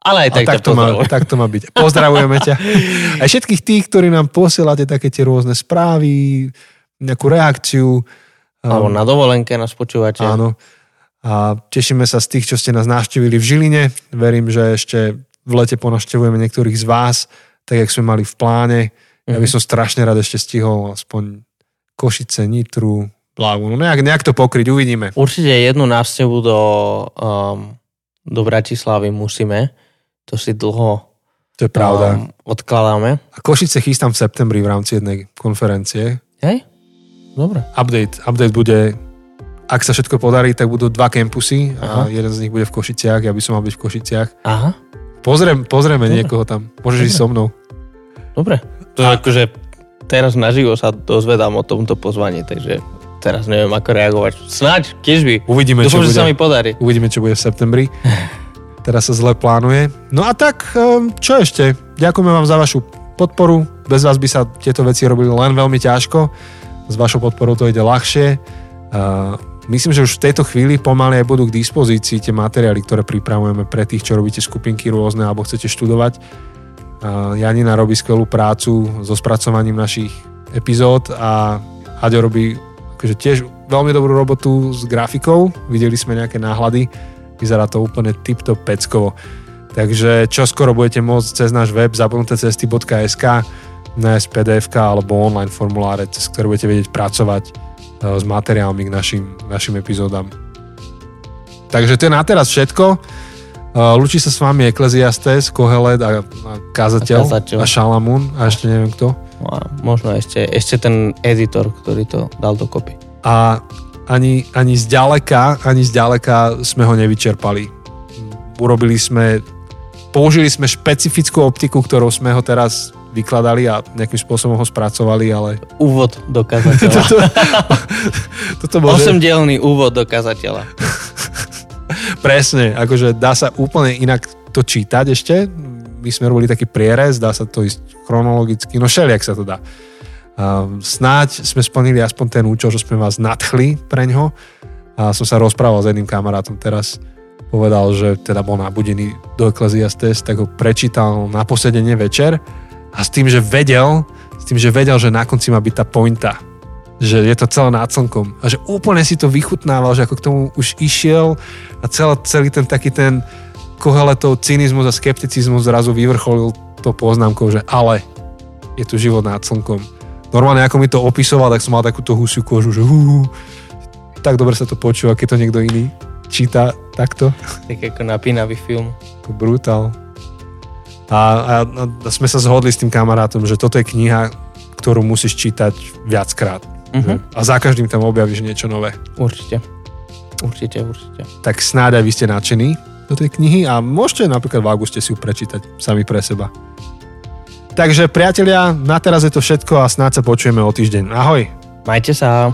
Ale aj tak, tak, to má, tak to má byť. Pozdravujeme ťa. *laughs* Aj všetkých tých, ktorí nám posielate také tie rôzne správy, nejakú reakciu. Alebo um, na dovolenke nás počúvate. Áno a tešíme sa z tých, čo ste nás navštívili v Žiline. Verím, že ešte v lete ponaštevujeme niektorých z vás, tak jak sme mali v pláne. Ja by mhm. som strašne rád ešte stihol aspoň Košice, Nitru, Blávu. No nejak, nejak to pokryť, uvidíme. Určite jednu návštevu do, um, do Bratislavy musíme. To si dlho to je pravda. Um, odkladáme. A Košice chystám v septembri v rámci jednej konferencie. Hej? Dobre. Update, update bude ak sa všetko podarí, tak budú dva kampusy a jeden z nich bude v Košiciach, ja by som mal byť v Košiciach. Aha. Pozriem, pozrieme Dobre. niekoho tam. Môžeš Dobre. ísť so mnou. Dobre. To a... akože teraz naživo sa dozvedám o tomto pozvaní, takže teraz neviem, ako reagovať. Snáď, tiež by. Uvidíme, Dúfam, čo bude. sa mi podarí. Uvidíme, čo bude v septembri. *laughs* teraz sa zle plánuje. No a tak, ehm, čo ešte? Ďakujeme vám za vašu podporu. Bez vás by sa tieto veci robili len veľmi ťažko. S vašou podporou to ide ľahšie. Myslím, že už v tejto chvíli pomaly aj budú k dispozícii tie materiály, ktoré pripravujeme pre tých, čo robíte skupinky rôzne alebo chcete študovať. Janina robí skvelú prácu so spracovaním našich epizód a Aďo robí akože tiež veľmi dobrú robotu s grafikou. Videli sme nejaké náhľady. Vyzerá to úplne tip-top peckovo. Takže čo skoro budete môcť cez náš web zabudnutecesty.sk nájsť pdf alebo online formuláre, cez ktoré budete vedieť pracovať E, s materiálmi k našim, našim epizódam. Takže to je na teraz všetko. Lučí sa s vami Ekleziastes, Kohelet a, a Kazateľ a, a Šalamún a ešte neviem kto. No a možno ešte, ešte ten editor, ktorý to dal dokopy. A ani, ani zďaleka, ani zďaleka sme ho nevyčerpali. Urobili sme, použili sme špecifickú optiku, ktorou sme ho teraz vykladali a nejakým spôsobom ho spracovali, ale... Úvod do kazateľa. *laughs* *laughs* toto, toto môže... Osemdielný úvod do kazateľa. Presne, akože dá sa úplne inak to čítať ešte. My sme robili taký prierez, dá sa to ísť chronologicky, no všelijak sa to dá. Snáď sme splnili aspoň ten účel, že sme vás nadchli pre ňo. A som sa rozprával s jedným kamarátom teraz, povedal, že teda bol nabudený do Ecclesiastes, tak ho prečítal na posedenie večer a s tým, že vedel, s tým, že vedel, že na konci má byť tá pointa, že je to celé nad slnkom a že úplne si to vychutnával, že ako k tomu už išiel a celý, celý ten taký ten koheletov cynizmus a skepticizmus zrazu vyvrcholil to poznámkou, že ale je tu život nad slnkom. Normálne ako mi to opisoval, tak som mal takúto husiu kožu, že uh, tak dobre sa to počúva, keď to niekto iný číta takto. Tak ako napínavý film. Ako brutál. A, a, a sme sa zhodli s tým kamarátom, že toto je kniha, ktorú musíš čítať viackrát. Uh-huh. A za každým tam objavíš niečo nové. Určite. Určite, určite. Tak snáď aj vy ste nadšení do tej knihy a môžete napríklad v auguste si ju prečítať sami pre seba. Takže priatelia, na teraz je to všetko a snáď sa počujeme o týždeň. Ahoj! Majte sa.